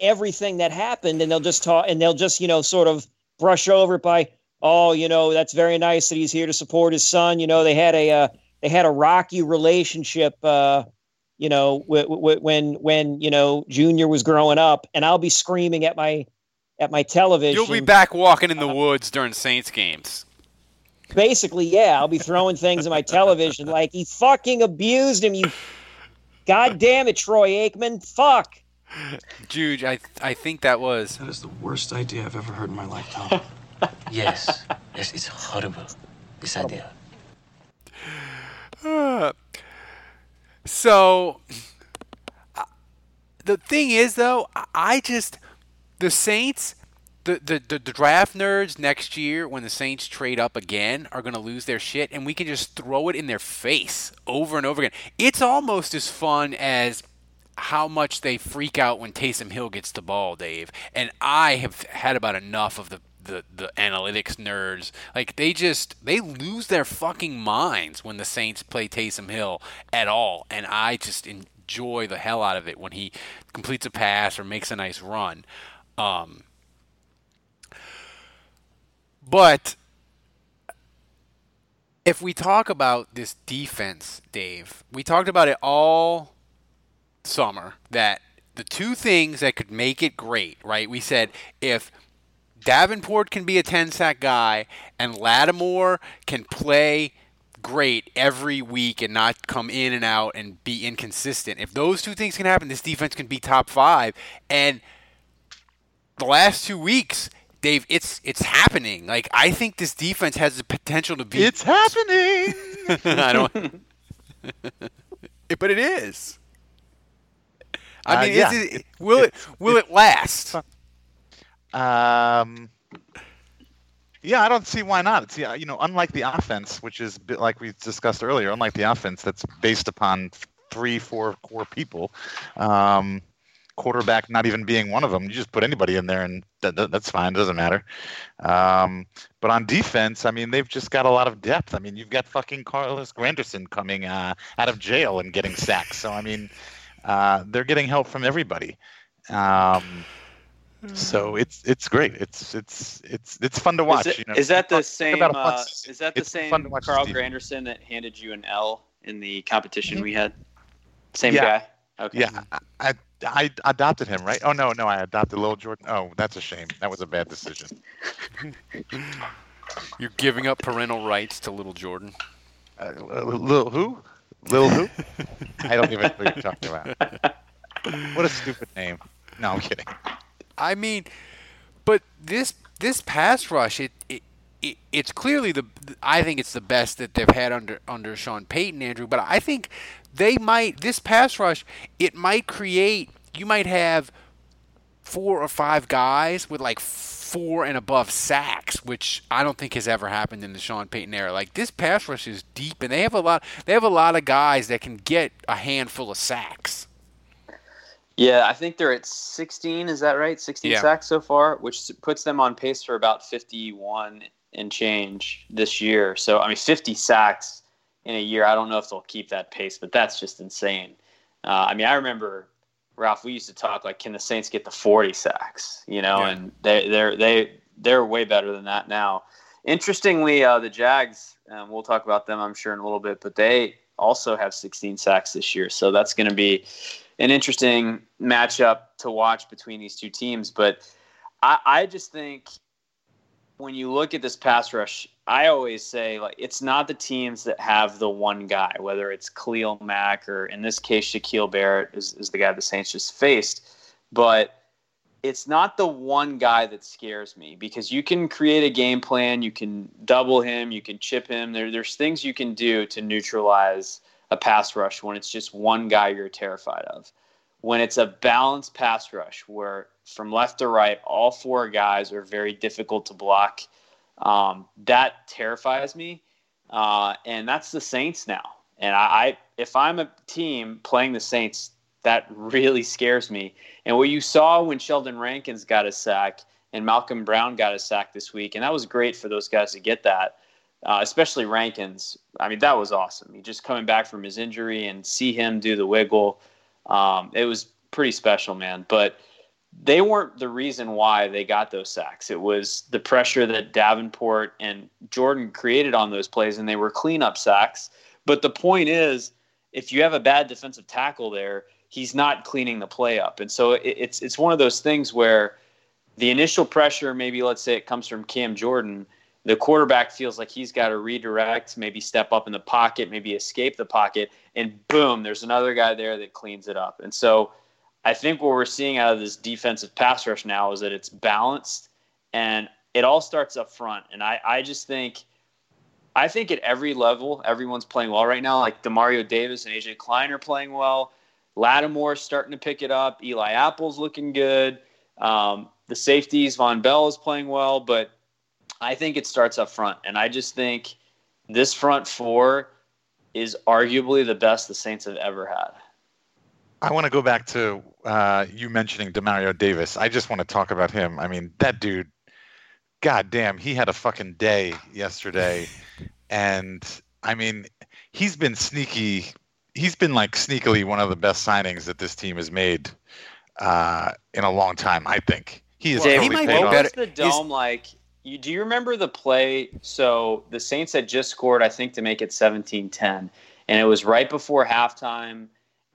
everything that happened and they'll just talk and they'll just, you know, sort of brush over it by, oh, you know, that's very nice that he's here to support his son. You know, they had a uh, they had a rocky relationship uh, you know, w- w- when when you know Junior was growing up, and I'll be screaming at my at my television. You'll be back walking in the woods during Saints games. Basically, yeah, I'll be throwing things at my television like he fucking abused him. You, God damn it, Troy Aikman, fuck. Juge, I I think that was. That is the worst idea I've ever heard in my lifetime. Yes, yes, it's horrible. This idea. so uh, the thing is though I- i just the saints the, the, the, draft nerds next year when the saints trade up again are going to lose their shit and we can just throw it in their face over and over again it's almost as fun as how much they freak out when Taysom Hill gets the ball, Dave. And I have had about enough of the the, the analytics nerds. Like they just they lose their fucking minds when the Saints play Taysom Hill at all. And I just enjoy the hell out of it when he completes a pass or makes a nice run. Um, but if we talk about this defense, Dave, we talked about it all summer that the two things that could make it great, right? We said if Davenport can be a 10 sack guy and Lattimore can play great every week and not come in and out and be inconsistent. If those two things can happen, this defense can be top 5 and the last 2 weeks Dave, it's it's happening. Like I think this defense has the potential to be. It's happening. I don't. but it is. I Uh, mean, yeah. is it, will it will it last? Um, yeah, I don't see why not. It's yeah, you know, unlike the offense, which is bit like we discussed earlier, unlike the offense that's based upon three, four core people. Um, quarterback not even being one of them. You just put anybody in there, and that, that- that's fine. It Doesn't matter. Um, but on defense, I mean, they've just got a lot of depth. I mean, you've got fucking Carlos Granderson coming uh, out of jail and getting sacks. So I mean, uh, they're getting help from everybody. Um, so it's it's great. It's it's it's it's fun to watch. Is, it- you know, is that the same? about a fun Uh, is that the It's same fun to watch Carl. Granderson that handed you an L in the competition Mhm. we had? Same Yeah. guy. Okay. Yeah, I, I I adopted him, right? Oh no, no, I adopted little Jordan. Oh, that's a shame. That was a bad decision. You're giving up parental rights to little Jordan. Uh, little who? Little who? I don't even know what you're talking about. What a stupid name. No, I'm kidding. I mean, but this this pass rush, it, it, it it's clearly the I think it's the best that they've had under under Sean Payton, Andrew. But I think they might this pass rush, it might create. You might have four or five guys with like four and above sacks, which I don't think has ever happened in the Sean Payton era. Like this pass rush is deep, and they have a lot. They have a lot of guys that can get a handful of sacks. Yeah, I think they're at 16. Is that right? 16 Yeah. sacks so far, which puts them on pace for about 51 and change this year. So, I mean, 50 sacks in a year. I don't know if they'll keep that pace, but that's just insane. Uh, I mean, I remember Ralph. We used to talk like, can the Saints get the 40 sacks? You know, Yeah. and they they're they they're way better than that now. Interestingly, uh, the Jags. Um, we'll talk about them, I'm sure, in a little bit, but they also have 16 sacks this year. So that's going to be an interesting matchup to watch between these two teams. But I, I just think when you look at this pass rush, I always say like it's not the teams that have the one guy, whether it's Khalil Mack or in this case Shaquil Barrett is, is the guy the Saints just faced, but it's not the one guy that scares me because you can create a game plan, you can double him, you can chip him. There, there's things you can do to neutralize a pass rush when it's just one guy you're terrified of. When it's a balanced pass rush where from left to right, all four guys are very difficult to block, um, that terrifies me. Uh, and that's the Saints now. And I, I, if I'm a team playing the Saints, that really scares me. And what you saw when Sheldon Rankins got a sack and Malcolm Brown got a sack this week, and that was great for those guys to get that, uh, especially Rankins. I mean, that was awesome. He just coming back from his injury and see him do the wiggle. Um, it was pretty special, man. But they weren't the reason why they got those sacks. It was the pressure that Davenport and Jordan created on those plays, and they were cleanup sacks. But the point is, if you have a bad defensive tackle there, he's not cleaning the play up. And so it, it's it's one of those things where the initial pressure, maybe let's say it comes from Cam Jordan, the quarterback feels like he's got to redirect, maybe step up in the pocket, maybe escape the pocket, and boom, there's another guy there that cleans it up. And so I think what we're seeing out of this defensive pass rush now is that it's balanced and it all starts up front. And I, I just think I think at every level, everyone's playing well right now. Like Demario Davis and AJ Klein are playing well. Lattimore's starting to pick it up. Eli Apple's looking good. Um, the safeties, Vonn Bell is playing well, but I think it starts up front. And I just think this front four is arguably the best the Saints have ever had. I want to go back to uh, you mentioning Demario Davis. I just want to talk about him. I mean, that dude, god damn, he had a fucking day yesterday. and I mean, he's been sneaky. He's been like sneakily one of the best signings that this team has made uh, in a long time. I think he is. Dave, totally what paid off. was the dome like? You, do you remember the play? So the Saints had just scored, I think, to make it 17-10. and it was right before halftime.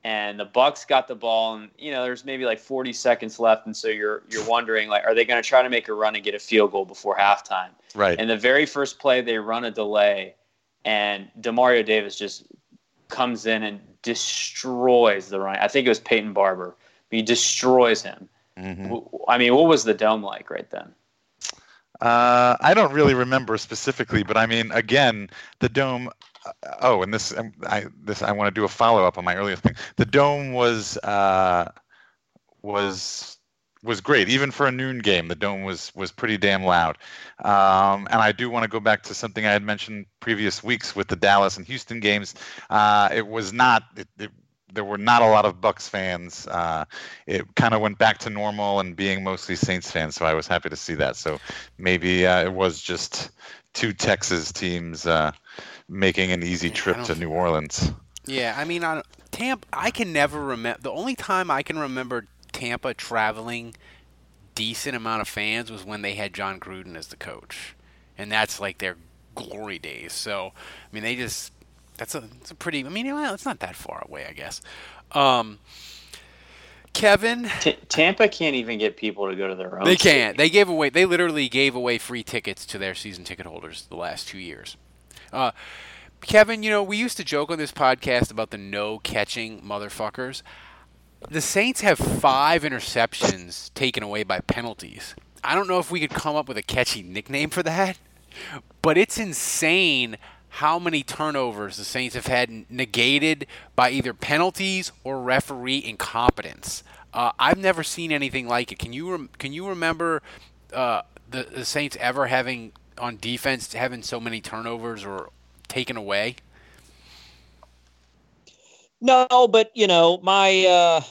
And the Bucks got the ball, and you know there's maybe like 40 seconds left, and so you're you're wondering like, are they going to try to make a run and get a field goal before halftime? Right. And the very first play, they run a delay, and Demario Davis just comes in and destroys the run. I think it was Peyton Barber. He destroys him. Mhm. I mean, what was the dome like right then? Uh, I don't really remember specifically, but I mean, again, the dome. Uh, oh, and this, um, I this I want to do a follow up on my earlier thing. The dome was uh, was was great, even for a noon game. The dome was was pretty damn loud. Um, and I do want to go back to something I had mentioned previous weeks with the Dallas and Houston games. Uh, it was not. It, it, there were not a lot of Bucks fans. Uh, it kind of went back to normal and being mostly Saints fans. So I was happy to see that. So maybe uh, it was just two Texas teams uh, making an easy trip to New Orleans. Yeah, I mean, on Tampa, I can never remember. The only time I can remember Tampa traveling decent amount of fans was when they had Jon Gruden as the coach, and that's like their glory days. So, I mean, they just that's a, it's a pretty. I mean, well, it's not that far away, I guess. Um, Kevin, T- Tampa can't even get people to go to their own. they can't. They gave away. They literally gave away free tickets to their season ticket holders the last two years. Uh, Kevin, you know we used to joke on this podcast about the no catching motherfuckers. The Saints have five interceptions taken away by penalties. I don't know if we could come up with a catchy nickname for that, but it's insane how many turnovers the Saints have had negated by either penalties or referee incompetence. Uh, I've never seen anything like it. Can you rem- can you remember uh, the, the Saints ever having on defense having so many turnovers or taken away? No, but you know, my uh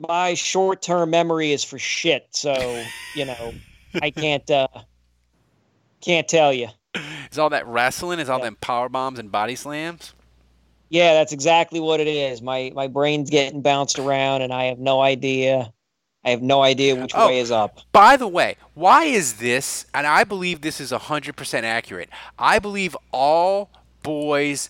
my short-term memory is for shit. So, you know, I can't uh can't tell you. Is all that wrestling? Is all them power bombs and body slams? Yeah, that's exactly what it is. My my brain's getting bounced around and I have no idea. I have no idea which Oh. way is up. By the way, why is this? And I believe this is 100% accurate. I believe all boys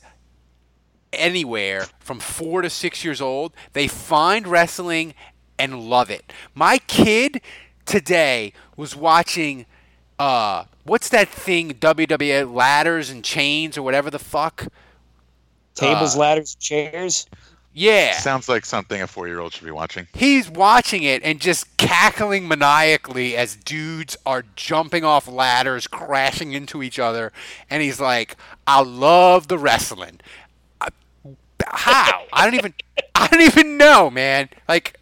anywhere from four to six years old, they find wrestling and love it. My kid today was watching, uh, what's that thing, WWE ladders and chains or whatever the fuck? Tables, Uh, ladders, chairs. Yeah. Sounds like something a four year old should be watching. He's watching it and just cackling maniacally as dudes are jumping off ladders, crashing into each other, and he's like, "I love the wrestling." I- How? I don't even. I don't even know, man. Like,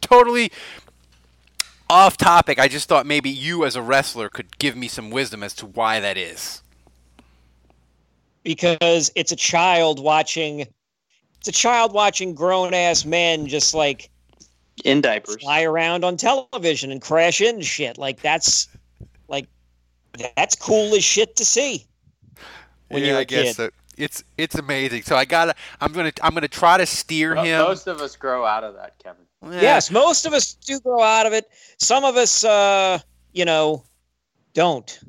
totally off topic. I just thought maybe you, as a wrestler, could give me some wisdom as to why that is. because it's a child watching it's a child watching grown ass men just like in diapers fly around on television and crash into shit like that's like that's cool as shit to see when yeah, you're a I guess kid. that it's it's amazing. So I gotta. I'm gonna. I'm gonna try to steer Mo- him. Most of us grow out of that, Kevin. Yes most of us do grow out of it some of us uh you know don't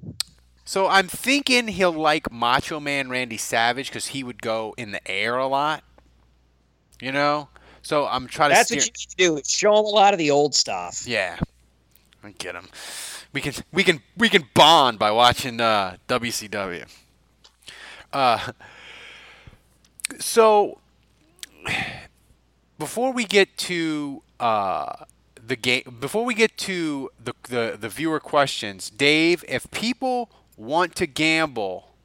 So I'm thinking he'll like Macho Man Randy Savage because he would go in the air a lot. You know. So I'm trying to. That's steer- what you need to do. is Show him a lot of the old stuff. Yeah, I get him. We can we can we can bond by watching uh, WCW. Uh, so before we get to uh, the game, before we get to the, the the viewer questions, Dave, if people want to gamble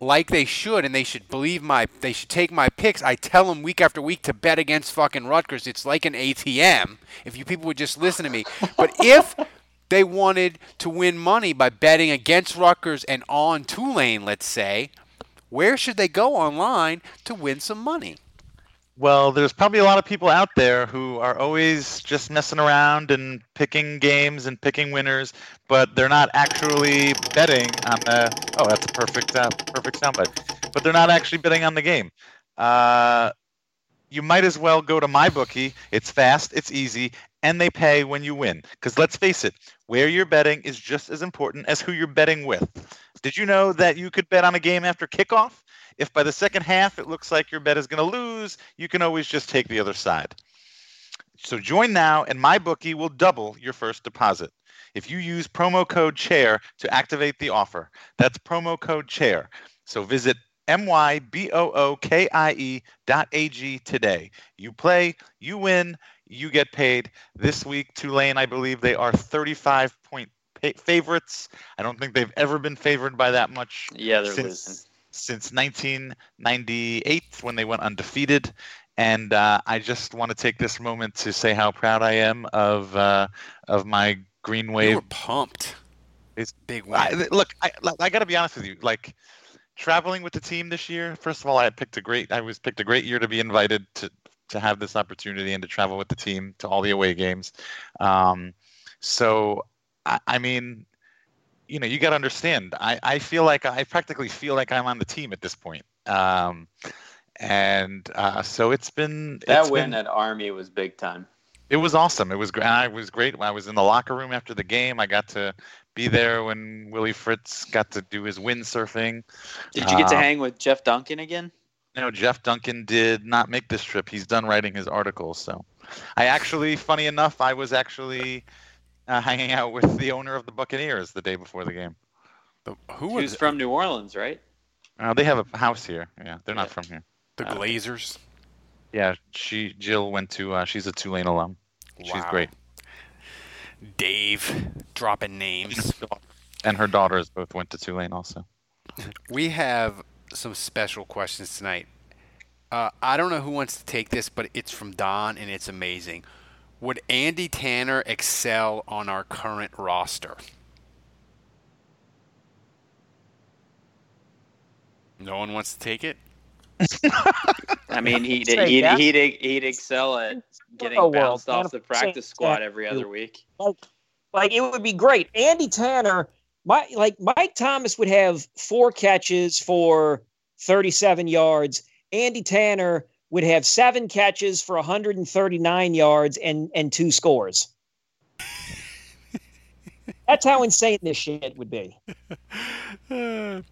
like they should, and they should believe my, they should take my picks. I tell them week after week to bet against fucking Rutgers. It's like an ATM. If you people would just listen to me, but if they wanted to win money by betting against Rutgers and on Tulane, let's say, where should they go online to win some money? Well, there's probably a lot of people out there who are always just messing around and picking games and picking winners, but they're not actually betting on the. Oh, that's a perfect, uh, perfect soundbite. But they're not actually betting on the game. Uh, you might as well go to MyBookie. It's fast, it's easy, and they pay when you win. Because let's face it, where you're betting is just as important as who you're betting with. Did you know that you could bet on a game after kickoff? If by the second half it looks like your bet is going to lose, you can always just take the other side. So join now, and MyBookie will double your first deposit if you use promo code CHAIR to activate the offer. That's promo code CHAIR. So visit M-Y-B-O-O-K-I-E dot A-G today. You play, you win, you get paid. This week, Tulane, I believe they are 35 point favorites. I don't think they've ever been favored by that much. Yeah, they're since, losing. Since 1998, when they went undefeated. And uh, I just want to take this moment to say how proud I am of uh, of my Green Wave. You were pumped. It's big I, look, I, I got to be honest with you. Like traveling with the team this year. First of all, I had picked a great. I was picked a great year to be invited to to have this opportunity and to travel with the team to all the away games. Um, so, I, I mean, you know, you got to understand. I, I feel like I practically feel like I'm on the team at this point. Um, and uh, so it's been That it's win been- at Army was big time. it was awesome. It was great. I was great. I was in the locker room after the game. I got to be there when Willie Fritz got to do his windsurfing. Did you get to Um, hang with Jeff Duncan again? No, Jeff Duncan did not make this trip. He's done writing his articles. So, I actually, funny enough, I was actually uh, hanging out with the owner of the Buccaneers the day before the game. who was from New Orleans, right? Uh, they have a house here. Yeah, they're not from here. The Glazers. Yeah, she Jill went to. Uh, she's a Tulane alum. She's great, Dave dropping names. and her daughters both went to Tulane also. We have some special questions tonight. Uh, I don't know who wants to take this, but it's from Don, and it's amazing. Would Andy Tanner excel on our current roster? No one wants to take it. I mean, he'd Say he'd, he'd, he'd excel at getting Oh, well, bounced off the practice squad every other week. Like, like it would be great. Andy Tanner, my like Mike Thomas would have four catches for 37 yards. Andy Tanner would have seven catches for 139 yards and and two scores. That's how insane this shit would be. You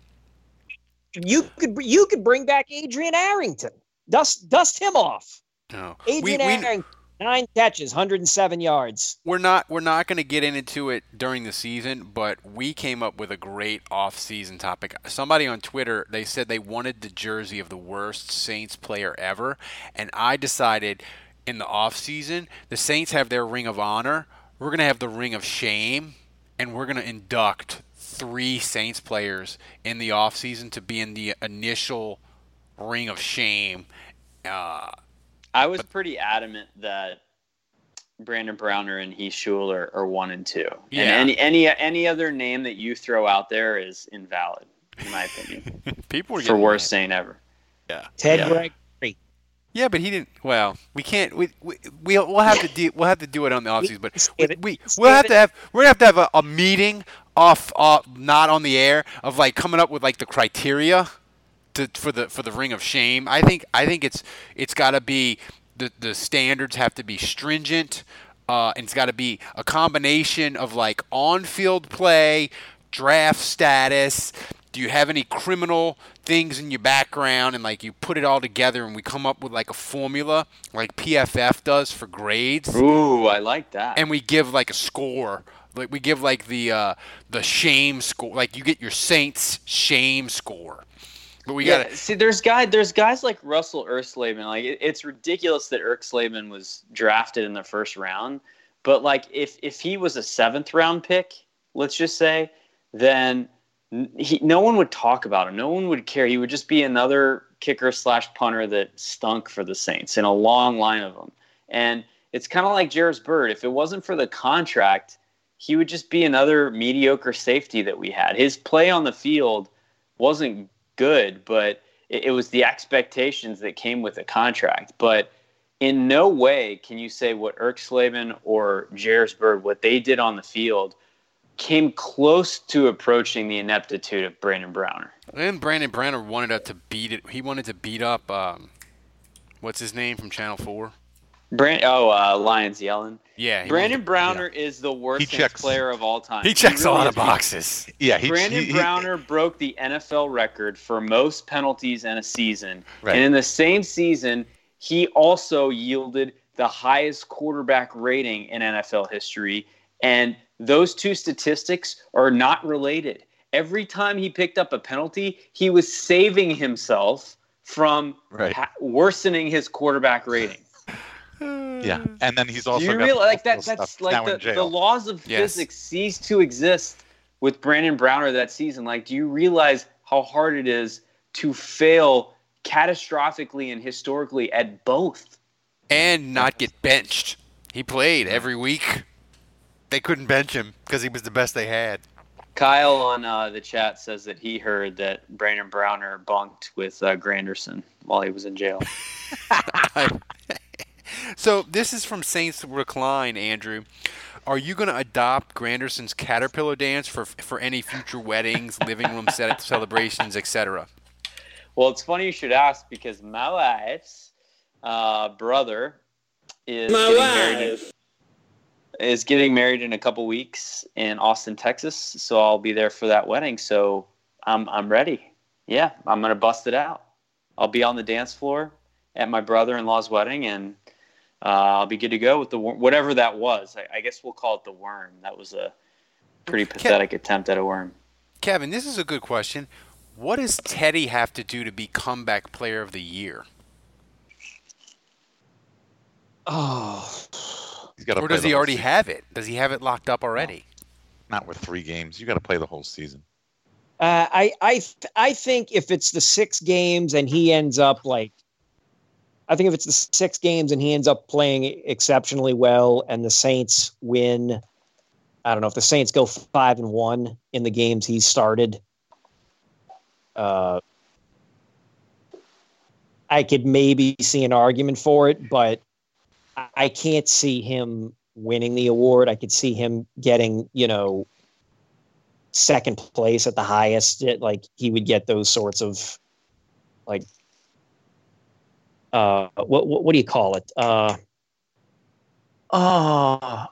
could you could bring back Adrian Arrington. Dust dust him off. No. Adrian we- Arrington, nine catches, 107 yards. We're not we're not going to get into it during the season, but we came up with a great off-season topic. Somebody on Twitter they said they wanted the jersey of the worst Saints player ever, and I decided in the off-season the Saints have their ring of honor. We're going to have the ring of shame, and we're going to induct three Saints players in the off-season to be in the initial ring of shame. Uh, I was pretty adamant that Brandon Browner and Heath Shuler are one and two. Yeah. And any any any other name that you throw out there is invalid, in my opinion. People were for worst mad. Saint ever. Yeah. Ted Yeah. Gregory. Yeah, but he didn't. Well, we can't. We we we'll, we'll have to do. We'll have to do it on the offseason. But we, we we'll have to have. We're gonna have to have a, a meeting off, off, not on the air, of like coming up with like the criteria to for the for the ring of shame. I think I think it's it's got to be the the standards have to be stringent. Uh, and it's got to be a combination of like on-field play, draft status? Do you have any criminal things in your background? And like you put it all together and we come up with like a formula like PFF does for grades. Ooh, I like that. And we give like a score. Like we give like the uh, the shame score. Like you get your Saints shame score. But we yeah, got see. There's guy. There's guys like Russell Erxleben. Like it, it's ridiculous that Erslaven was drafted in the first round. But like if if he was a seventh round pick, let's just say, then he, no one would talk about him. No one would care. He would just be another kicker slash punter that stunk for the Saints in a long line of them. And it's kind of like Jairus Byrd. If it wasn't for the contract, he would just be another mediocre safety that we had. His play on the field wasn't good, but it, it was the expectations that came with the contract. But in no way can you say what Erxleben or Jairus Byrd, what they did on the field, came close to approaching the ineptitude of Brandon Browner. And Brandon Browner wanted to beat it. He wanted to beat up um, what's his name from Channel Four. Brand, oh, uh, Lions yelling. Yeah, Brandon Browner yeah. is the worst checks, player of all time. He checks he really a lot of boxes. Yeah, he, Brandon he, Browner broke the NFL record for most penalties in a season, right. and in the same season, he also yielded the highest quarterback rating in NFL history. And those two statistics are not related. Every time he picked up a penalty, he was saving himself from right. ha- worsening his quarterback rating. Yeah, and then he's also Do you got realize like that? That's like the, the laws of Yes. physics cease to exist with Brandon Browner that season. Like, do you realize how hard it is to fail catastrophically and historically at both? and not get benched. He played every week. They couldn't bench him because he was the best they had. Kyle on uh, the chat says that he heard that Brandon Browner bunked with uh, Granderson while he was in jail. So this is from Saints Recline, Andrew. Are you going to adopt Granderson's caterpillar dance for for any future weddings, living room set celebrations, etc.? Well, it's funny you should ask because my wife's uh, brother is getting married. In, is getting married in a couple weeks in Austin, Texas. So I'll be there for that wedding. So I'm I'm ready. Yeah, I'm gonna bust it out. I'll be on the dance floor at my brother-in-law's wedding, and uh, I'll be good to go with the wor- whatever that was. I, I guess we'll call it the worm. That was a pretty pathetic attempt at a worm. Kevin, this is a good question. What does Teddy have to do to be comeback player of the year? Oh, He's got to Or does he already season. have it? Does he have it locked up already? Not with three games. You got to play the whole season. Uh, I I th- I think if it's the six games and he ends up like, I think if it's the six games and he ends up playing exceptionally well and the Saints win, I don't know if the Saints go five and one in the games he started. Uh, I could maybe see an argument for it, but I- I can't see him winning the award. I could see him getting, you know, second place at the highest. Like he would get those sorts of, like, uh, what what, what do you call it? Uh, oh,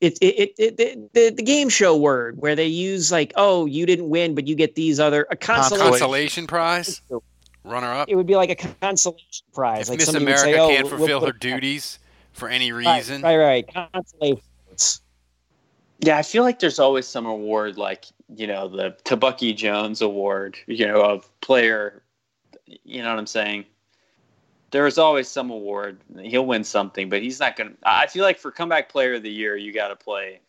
it, it, it, it the, the game show word where they use like, oh, you didn't win, but you get these other a consolation. Consolation prize, runner up. It would be like a consolation prize. If like Miss America say, oh, can't we'll fulfill put her a- duties for any Right, reason, Right, right. Consolations. Yeah, I feel like there's always some award, like you know the Tebucky Jones Award, you know, of player. You know what I'm saying? There is always some award. He'll win something, but he's not going to. I feel like for comeback player of the year, you got to play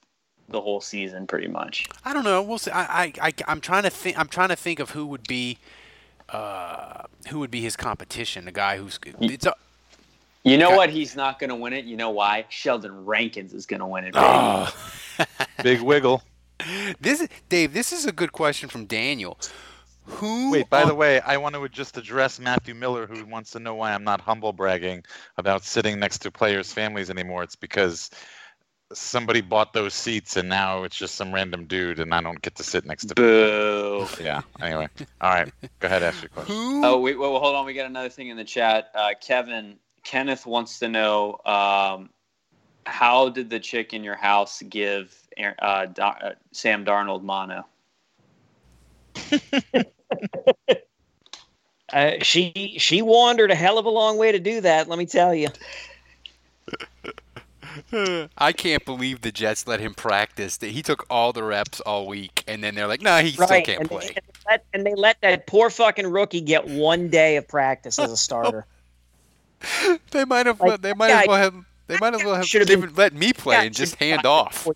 the whole season pretty much. I don't know. We'll see. I, I, I, I'm trying to think. I'm trying to think of who would be, uh, who would be his competition. The guy who's it's a, You know Got- what? He's not going to win it. You know why? Sheldon Rankins is going to win it. baby. Oh. Big wiggle. This is Dave. This is a good question from Daniel. Who? Wait, by on- the way, I want to just address Matthew Miller, who wants to know why I'm not humble bragging about sitting next to players' families anymore. It's because somebody bought those seats, and now it's just some random dude, and I don't get to sit next to. Boo. Yeah. Anyway, all right. Go ahead, ask your question. Who? Oh wait, wait, wait, hold on. We got another thing in the chat. Uh, Kevin Kenneth wants to know um, how did the chick in your house give uh, Do- uh, Sam Darnold mono. Uh, she she wandered a hell of a long way to do that. Let me tell you. I can't believe the Jets let him practice. That he took all the reps all week, and then they're like, "Nah, he still can't and, play." They, and, they let, and they let that poor fucking rookie get one day of practice as a starter. They might have. Like, they might as well have. They might as well have been- let me play and just hand off.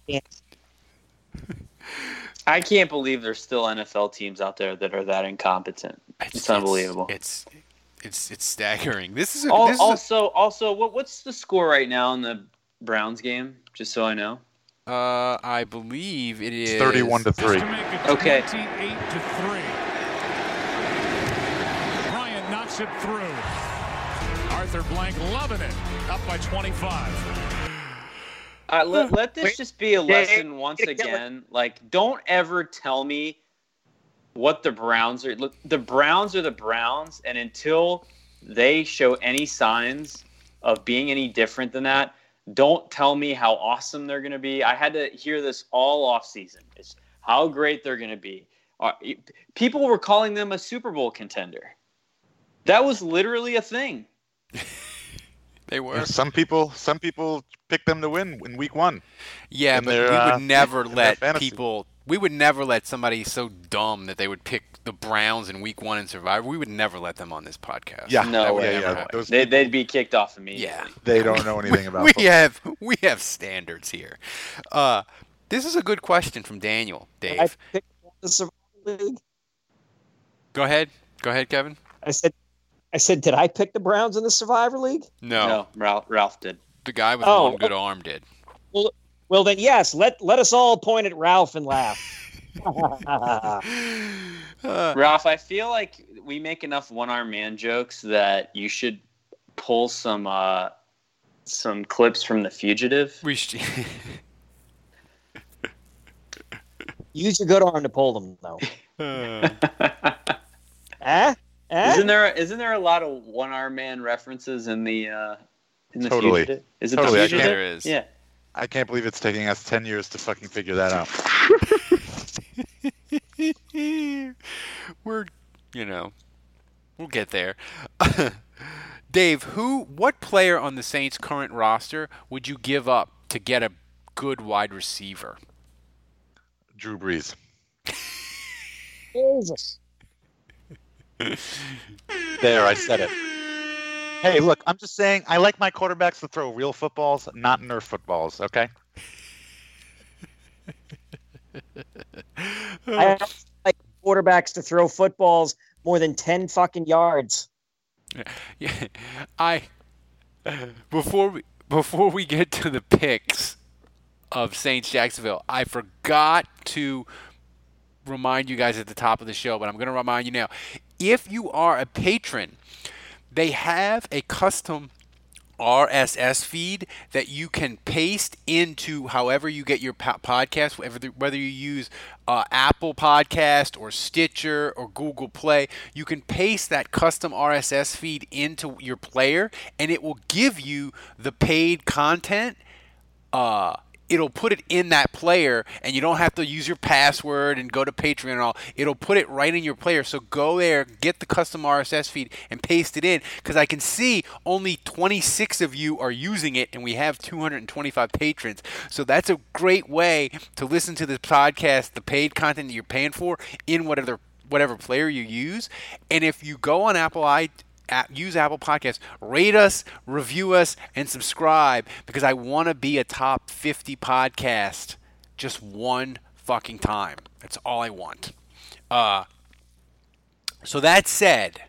Four games. I can't believe there's still NFL teams out there that are that incompetent. It's, unbelievable. It's it's it's staggering. This is a, Al- this is a- also, also, what what's the score right now in the Browns game? Just so I know. Uh, I believe it is 31 to 3. Okay. 28 to 3. Bryant knocks it through. Arthur Blank loving it. Up by 25. Uh, let, let this Wait, just be a Dave, lesson once again. Like, don't ever tell me what the Browns are. Look, the Browns are the Browns, and until they show any signs of being any different than that, don't tell me how awesome they're going to be. I had to hear this all off season. It's how great they're going to be. Uh, people were calling them a Super Bowl contender. That was literally a thing. They were. Yeah, some people, some people pick them to win in week one. Yeah, but their, we uh, would never let people. We would never let somebody so dumb that they would pick the Browns in Week One and Survivor. We would never let them on this podcast. Yeah, No way. yeah, yeah. Those They, they'd be kicked off immediately. Yeah. they don't know anything about we football. have we have standards here. Uh, this is a good question from Daniel. Dave, I Dave, picked the Survivor League. go ahead. Go ahead, Kevin. I said, I said, did I pick the Browns in the Survivor League? No, No, Ralph, Ralph did. the guy with Oh, the one good arm did. Well, well then yes. Let let us all point at Ralph and laugh. Ralph, I feel like we make enough one-arm man jokes that you should pull some uh, some clips from The Fugitive. we should, Use your good arm to pull them, though. uh, Eh? Eh? Isn't there isn't there a lot of one-arm man references in the uh, in The Totally. Fugitive? Is it Totally, I The Fugitive? there is. Yeah. I can't believe it's taking us ten years to fucking figure that out. We're, you know, we'll get there. Dave, who, what player on the Saints' current roster would you give up to get a good wide receiver? Drew Brees. Jesus. There, I said it. Hey, look, I'm just saying I like my quarterbacks to throw real footballs, not Nerf footballs. Okay. I like quarterbacks to throw footballs more than ten fucking yards. Yeah, I before we before we get to the picks of Saints Jacksonville, I forgot to remind you guys at the top of the show, but I'm going to remind you now. If you are a patron, they have a custom RSS feed that you can paste into however you get your po- podcast, whether whether you use uh, Apple Podcast or Stitcher or Google Play, you can paste that custom RSS feed into your player, and it will give you the paid content. Uh, it'll put it in that player and you don't have to use your password and go to Patreon and all. It'll put it right in your player. So go there, get the custom RSS feed and paste it in because I can see only 26 of you are using it and we have 225 patrons. So that's a great way to listen to this podcast, the paid content that you're paying for in whatever whatever player you use. And if you go on Apple i use Apple Podcasts, rate us, review us, and subscribe because I want to be a top 50 podcast just one fucking time. That's all I want. Uh, so that said,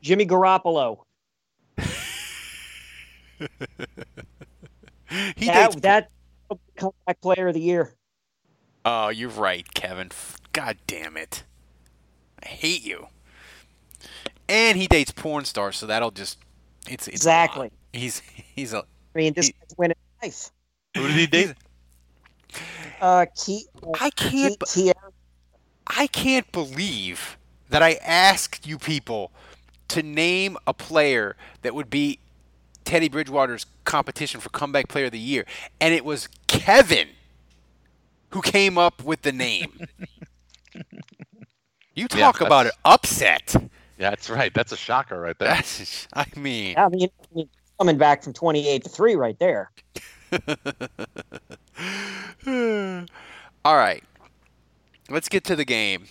Jimmy Garoppolo. he that that comeback player of the year. Oh, you're right, Kevin. God damn it. I hate you. And he dates porn stars, so that'll just it's, it's a lot. Exactly. He's he's a I mean, this guy's winning life. Who did he date? Uh, Key, I can't be- Key, I can't believe that I asked you people to name a player that would be Teddy Bridgewater's competition for comeback player of the year, and it was Kevin who came up with the name. you Yeah, talk about an upset. Yeah, that's right. That's a shocker right there. That's, I mean, I mean, I mean, coming back from 28 to 3 right there. All right. Let's get to the game.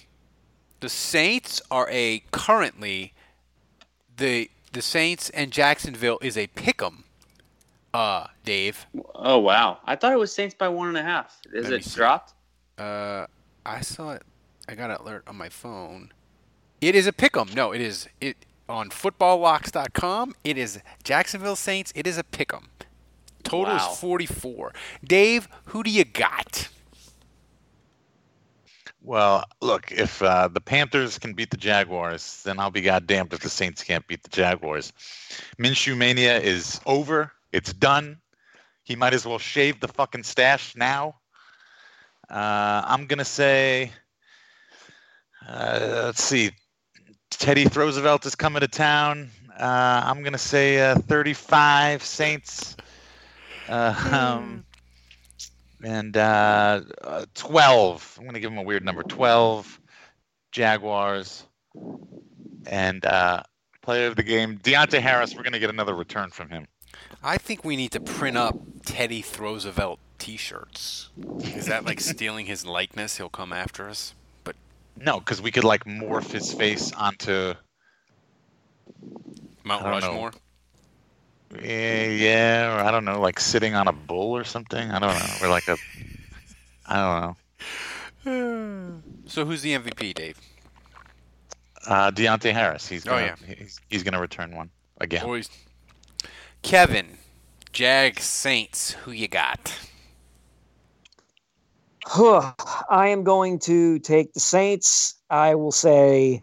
The Saints are a currently the the Saints and Jacksonville is a pick'em. Uh, Dave. Oh wow! I thought it was Saints by one and a half. Is Let it dropped? Uh, I saw it. I got an alert on my phone. It is a pick'em. No, it is it on footballlocks.com. It is Jacksonville Saints. It is a pick'em. Total Wow. is 44. Dave, who do you got? Well, look, if uh, the Panthers can beat the Jaguars, then I'll be goddamned if the Saints can't beat the Jaguars. Minshew mania is over. It's done. He might as well shave the fucking stash now. Uh, I'm gonna say, uh, let's see, Teddy Roosevelt is coming to town. Uh, I'm gonna say uh, 35 Saints. Uh, um, and uh, uh, 12. I'm going to give him a weird number 12. Jaguars. And uh, player of the game, Deonte Harris. We're going to get another return from him. I think we need to print up Teddy Roosevelt T-shirts. Is that like stealing his likeness? He'll come after us. But No, because we could like morph his face onto. Mount I know. Rushmore. Yeah, yeah, or I don't know, like sitting on a bull or something. I don't know, or like a. I don't know. So who's the MVP, Dave? Uh, Deonte Harris. He's Oh, gonna, yeah. he's, he's gonna return one again. Always. Kevin, Jag Saints. Who you got? I am going to take the Saints. I will say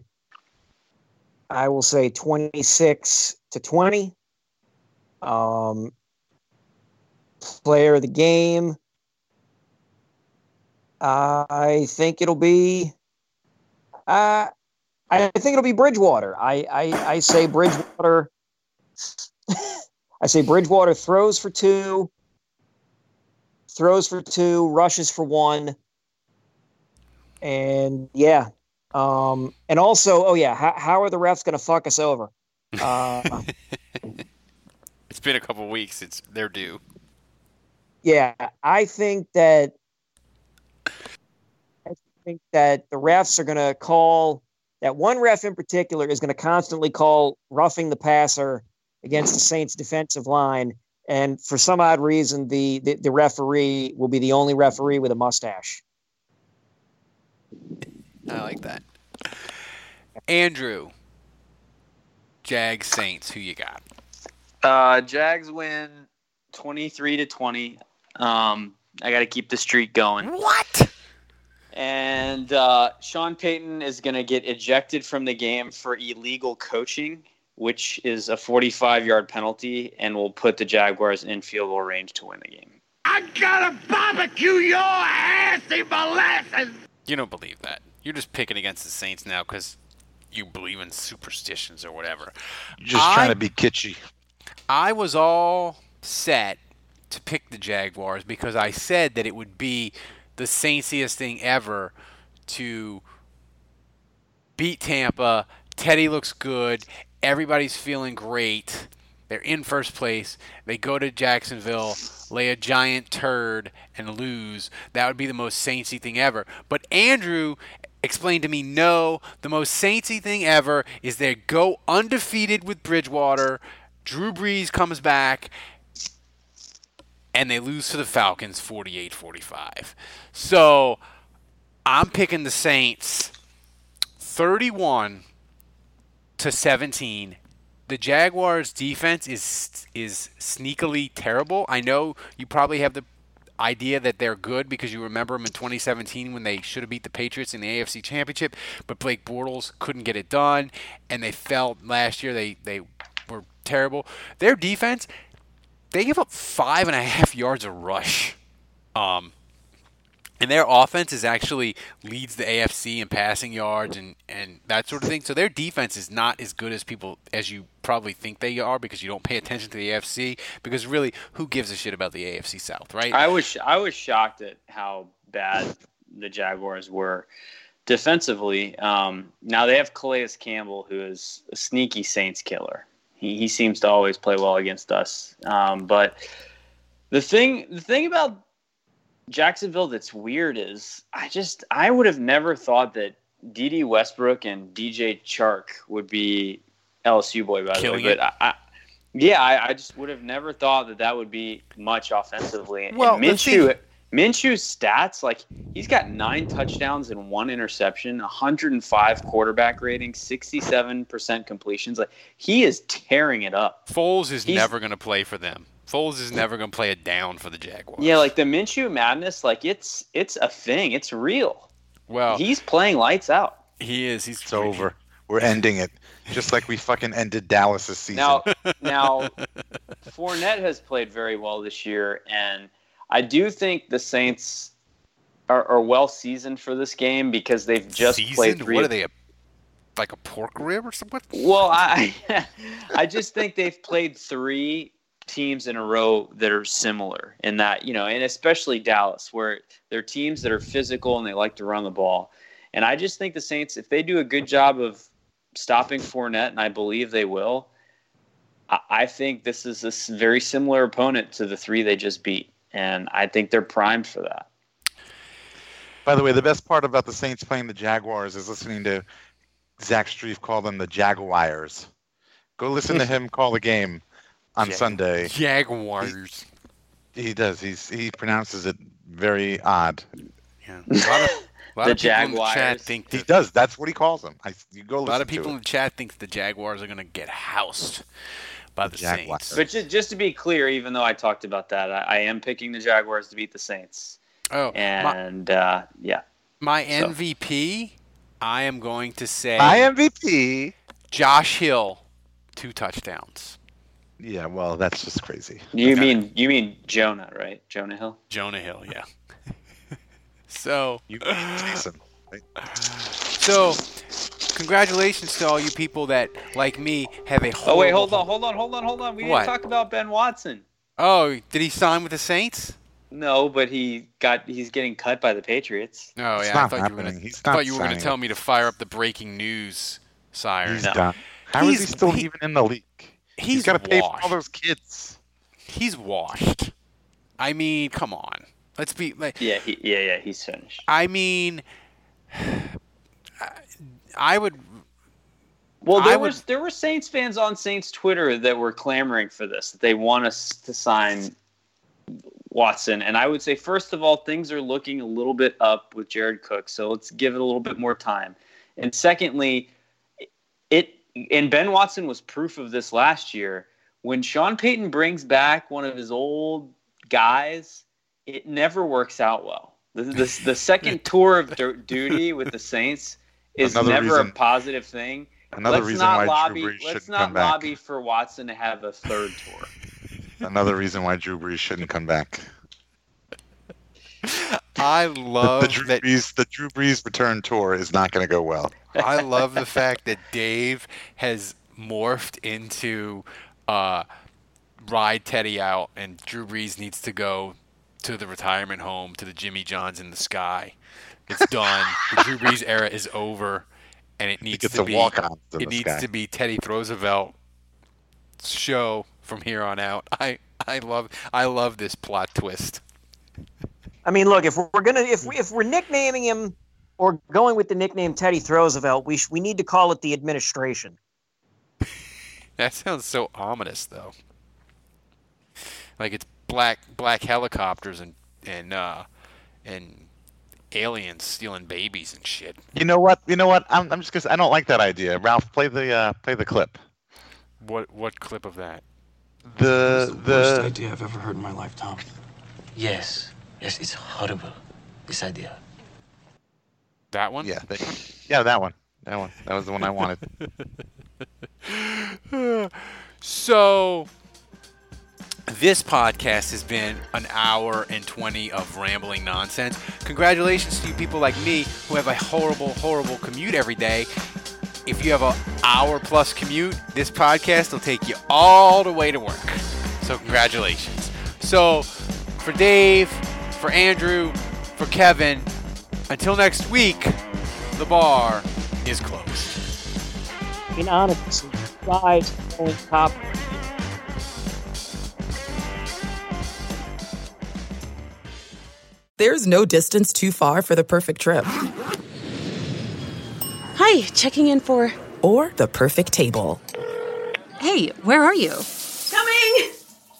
I will say 26 to 20. Um player of the game. I think it'll be uh I think it'll be Bridgewater. I I, I say Bridgewater I say Bridgewater throws for two, throws for two, rushes for one. And yeah. Um, and also, oh yeah, how, how are the refs going to fuck us over? Uh, It's been a couple weeks. It's they're due. yeah, I think that I think that the refs are going to call that one ref in particular is going to constantly call roughing the passer against the Saints defensive line. And for some odd reason, the, the, the referee will be the only referee with a mustache. I like that. Andrew, Jag Saints. Who you got? Uh, Jags win twenty three to twenty. Um, I got to keep the streak going. What? And uh, Sean Payton is going to get ejected from the game for illegal coaching, which is a 45 yard penalty and will put the Jaguars in field goal range to win the game. I gotta barbecue your ass in molasses. You don't believe that. You're just picking against the Saints now because you believe in superstitions or whatever. Just I- trying to be kitschy. I was all set to pick the Jaguars because I said that it would be the Saintsiest thing ever to beat Tampa. Teddy looks good. Everybody's feeling great. They're in first place. They go to Jacksonville, lay a giant turd, and lose. That would be the most Saintsy thing ever. But Andrew explained to me no, the most Saintsy thing ever is they go undefeated with Bridgewater. Drew Brees comes back, and they lose to the Falcons 48 45. So I'm picking the Saints 31 to 17. The Jaguars defense is is sneakily terrible. I know you probably have the idea that they're good because you remember them in 2017 when they should have beat the Patriots in the AFC Championship, but Blake Bortles couldn't get it done, and they fell last year. They they were terrible. Their defense, they give up five and a half yards of rush. Um, and their offense is actually leads the AFC in passing yards and, and that sort of thing. So their defense is not as good as people as you probably think they are because you don't pay attention to the AFC. Because really, who gives a shit about the AFC South, right? I was I was shocked at how bad the Jaguars were defensively. Um, now they have Calais Campbell, who is a sneaky Saints killer. He, he seems to always play well against us. Um, but the thing the thing about Jacksonville that's weird is I just I would have never thought that Dede Westbrook and DJ Chark would be LSU boy by the way, it. but I, I yeah I, I just would have never thought that that would be much offensively. Well, and Minshew Minshew's stats like he's got nine touchdowns and one interception, 105 quarterback rating, 67 percent completions. Like he is tearing it up. Foles is He's- never going to play for them. Foles is never going to play it down for the Jaguars. Yeah, like the Minshew madness, like it's it's a thing. It's real. Well, he's playing lights out. he is. He's It's over. We're ending it, just like we fucking ended Dallas season. Now, now, Fournette has played very well this year, and I do think the Saints are, are well seasoned for this game because they've just played three. What are they? A, like a pork rib or something? Well, I I just think they've played three teams in a row that are similar in that, you know, and especially Dallas, where they're teams that are physical and they like to run the ball. And I just think the Saints, if they do a good job of stopping Fournette, and I believe they will, I, think this is a very similar opponent to the three they just beat. And I think they're primed for that. By the way, the best part about the Saints playing the Jaguars is listening to Zach Strief call them the Jaguars. Go listen to him call the game on Jag- Sunday. Jaguars. He, he does. He's he pronounces it very odd. Yeah. A lot of, a lot The of people in the chat Jaguars. think He that, does. That's what he calls them. I, you go a listen lot of people to in it. the chat think the Jaguars are going to get housed by the Jaguars. Saints. But just, just to be clear, even though I talked about that, I, I am picking the Jaguars to beat the Saints. Oh, my, And uh, yeah. my So- MVP, I am going to say My MVP. Josh Hill, two touchdowns. Yeah, well, that's just crazy. You mean you mean Jonah, right? Jonah Hill. Jonah Hill, yeah. so, You Jason. right? so, congratulations to all you people that, like me, have a Oh wait, hold on, hold on, hold on, hold on. We What? didn't talk about Ben Watson. Oh, did he sign with the Saints? No, but he got he's getting cut by the Patriots. Oh It's yeah, I not thought you were gonna. happening. He's I not thought you were gonna tell with- me to fire up the breaking news siren. He's No. done. How is he still he- even in the league? He's got to pay for all those kids. He's washed. I mean, come on. Let's be like. Yeah, he, yeah, yeah. He's finished. I mean, I would. Well, I there would- was there were Saints fans on Saints Twitter that were clamoring for this. That they want us to sign Watson, and I would say first of all, things are looking a little bit up with Jared Cook, so let's give it a little bit more time. And secondly, it and Ben Watson was proof of this last year when Sean Payton brings back one of his old guys. It never works out well. The, the, the second tour of du- duty with the Saints is Another never a positive thing. Another let's reason not why lobby. Drew Brees let's shouldn't not come back. lobby for Watson to have a third tour. Another reason why Drew Brees shouldn't come back. I love the Drew that. Brees, the Drew Brees return tour is not going to go well. I love the fact that Dave has morphed into uh, ride Teddy out, and Drew Brees needs to go to the retirement home to the Jimmy Johns in the sky. It's done. the Drew Brees era is over, and it needs to be. it needs sky. to be Teddy Roosevelt show from here on out. I I love I love this plot twist. I mean, look, if we're gonna if we if we're nicknaming him or going with the nickname Teddy Roosevelt, we sh- we need to call it the administration. That sounds so ominous, though. Like it's black black helicopters and and uh, and aliens stealing babies and shit. You know what? You know what? I'm, I'm just because I don't like that idea. Ralph, play the uh, play the clip. What what clip of that? The It's the worst idea I've ever heard in my life, Tom. Yes. Yes, it's horrible. This idea. That one? yeah they, yeah that one that one that was the one I wanted. so This podcast has been an hour and 20 of rambling nonsense. Congratulations to you people like me who have a horrible, horrible commute every day. If you have an hour plus commute, this podcast will take you all the way to work. So, congratulations. So, for Dave, for Andrew, for Kevin, until next week, the bar is closed. In honesty, guys on top. There's no distance too far for the perfect trip. Hi, checking in for. Or the perfect table. Hey, where are you? Coming!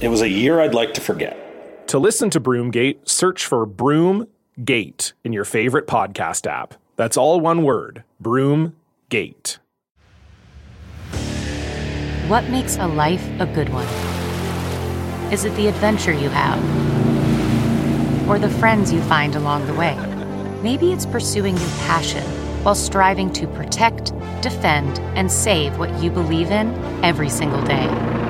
It was a year I'd like to forget. To listen to Broomgate, search for Broomgate in your favorite podcast app. That's all one word Broomgate. What makes a life a good one? Is it the adventure you have? Or the friends you find along the way? Maybe it's pursuing your passion while striving to protect, defend, and save what you believe in every single day.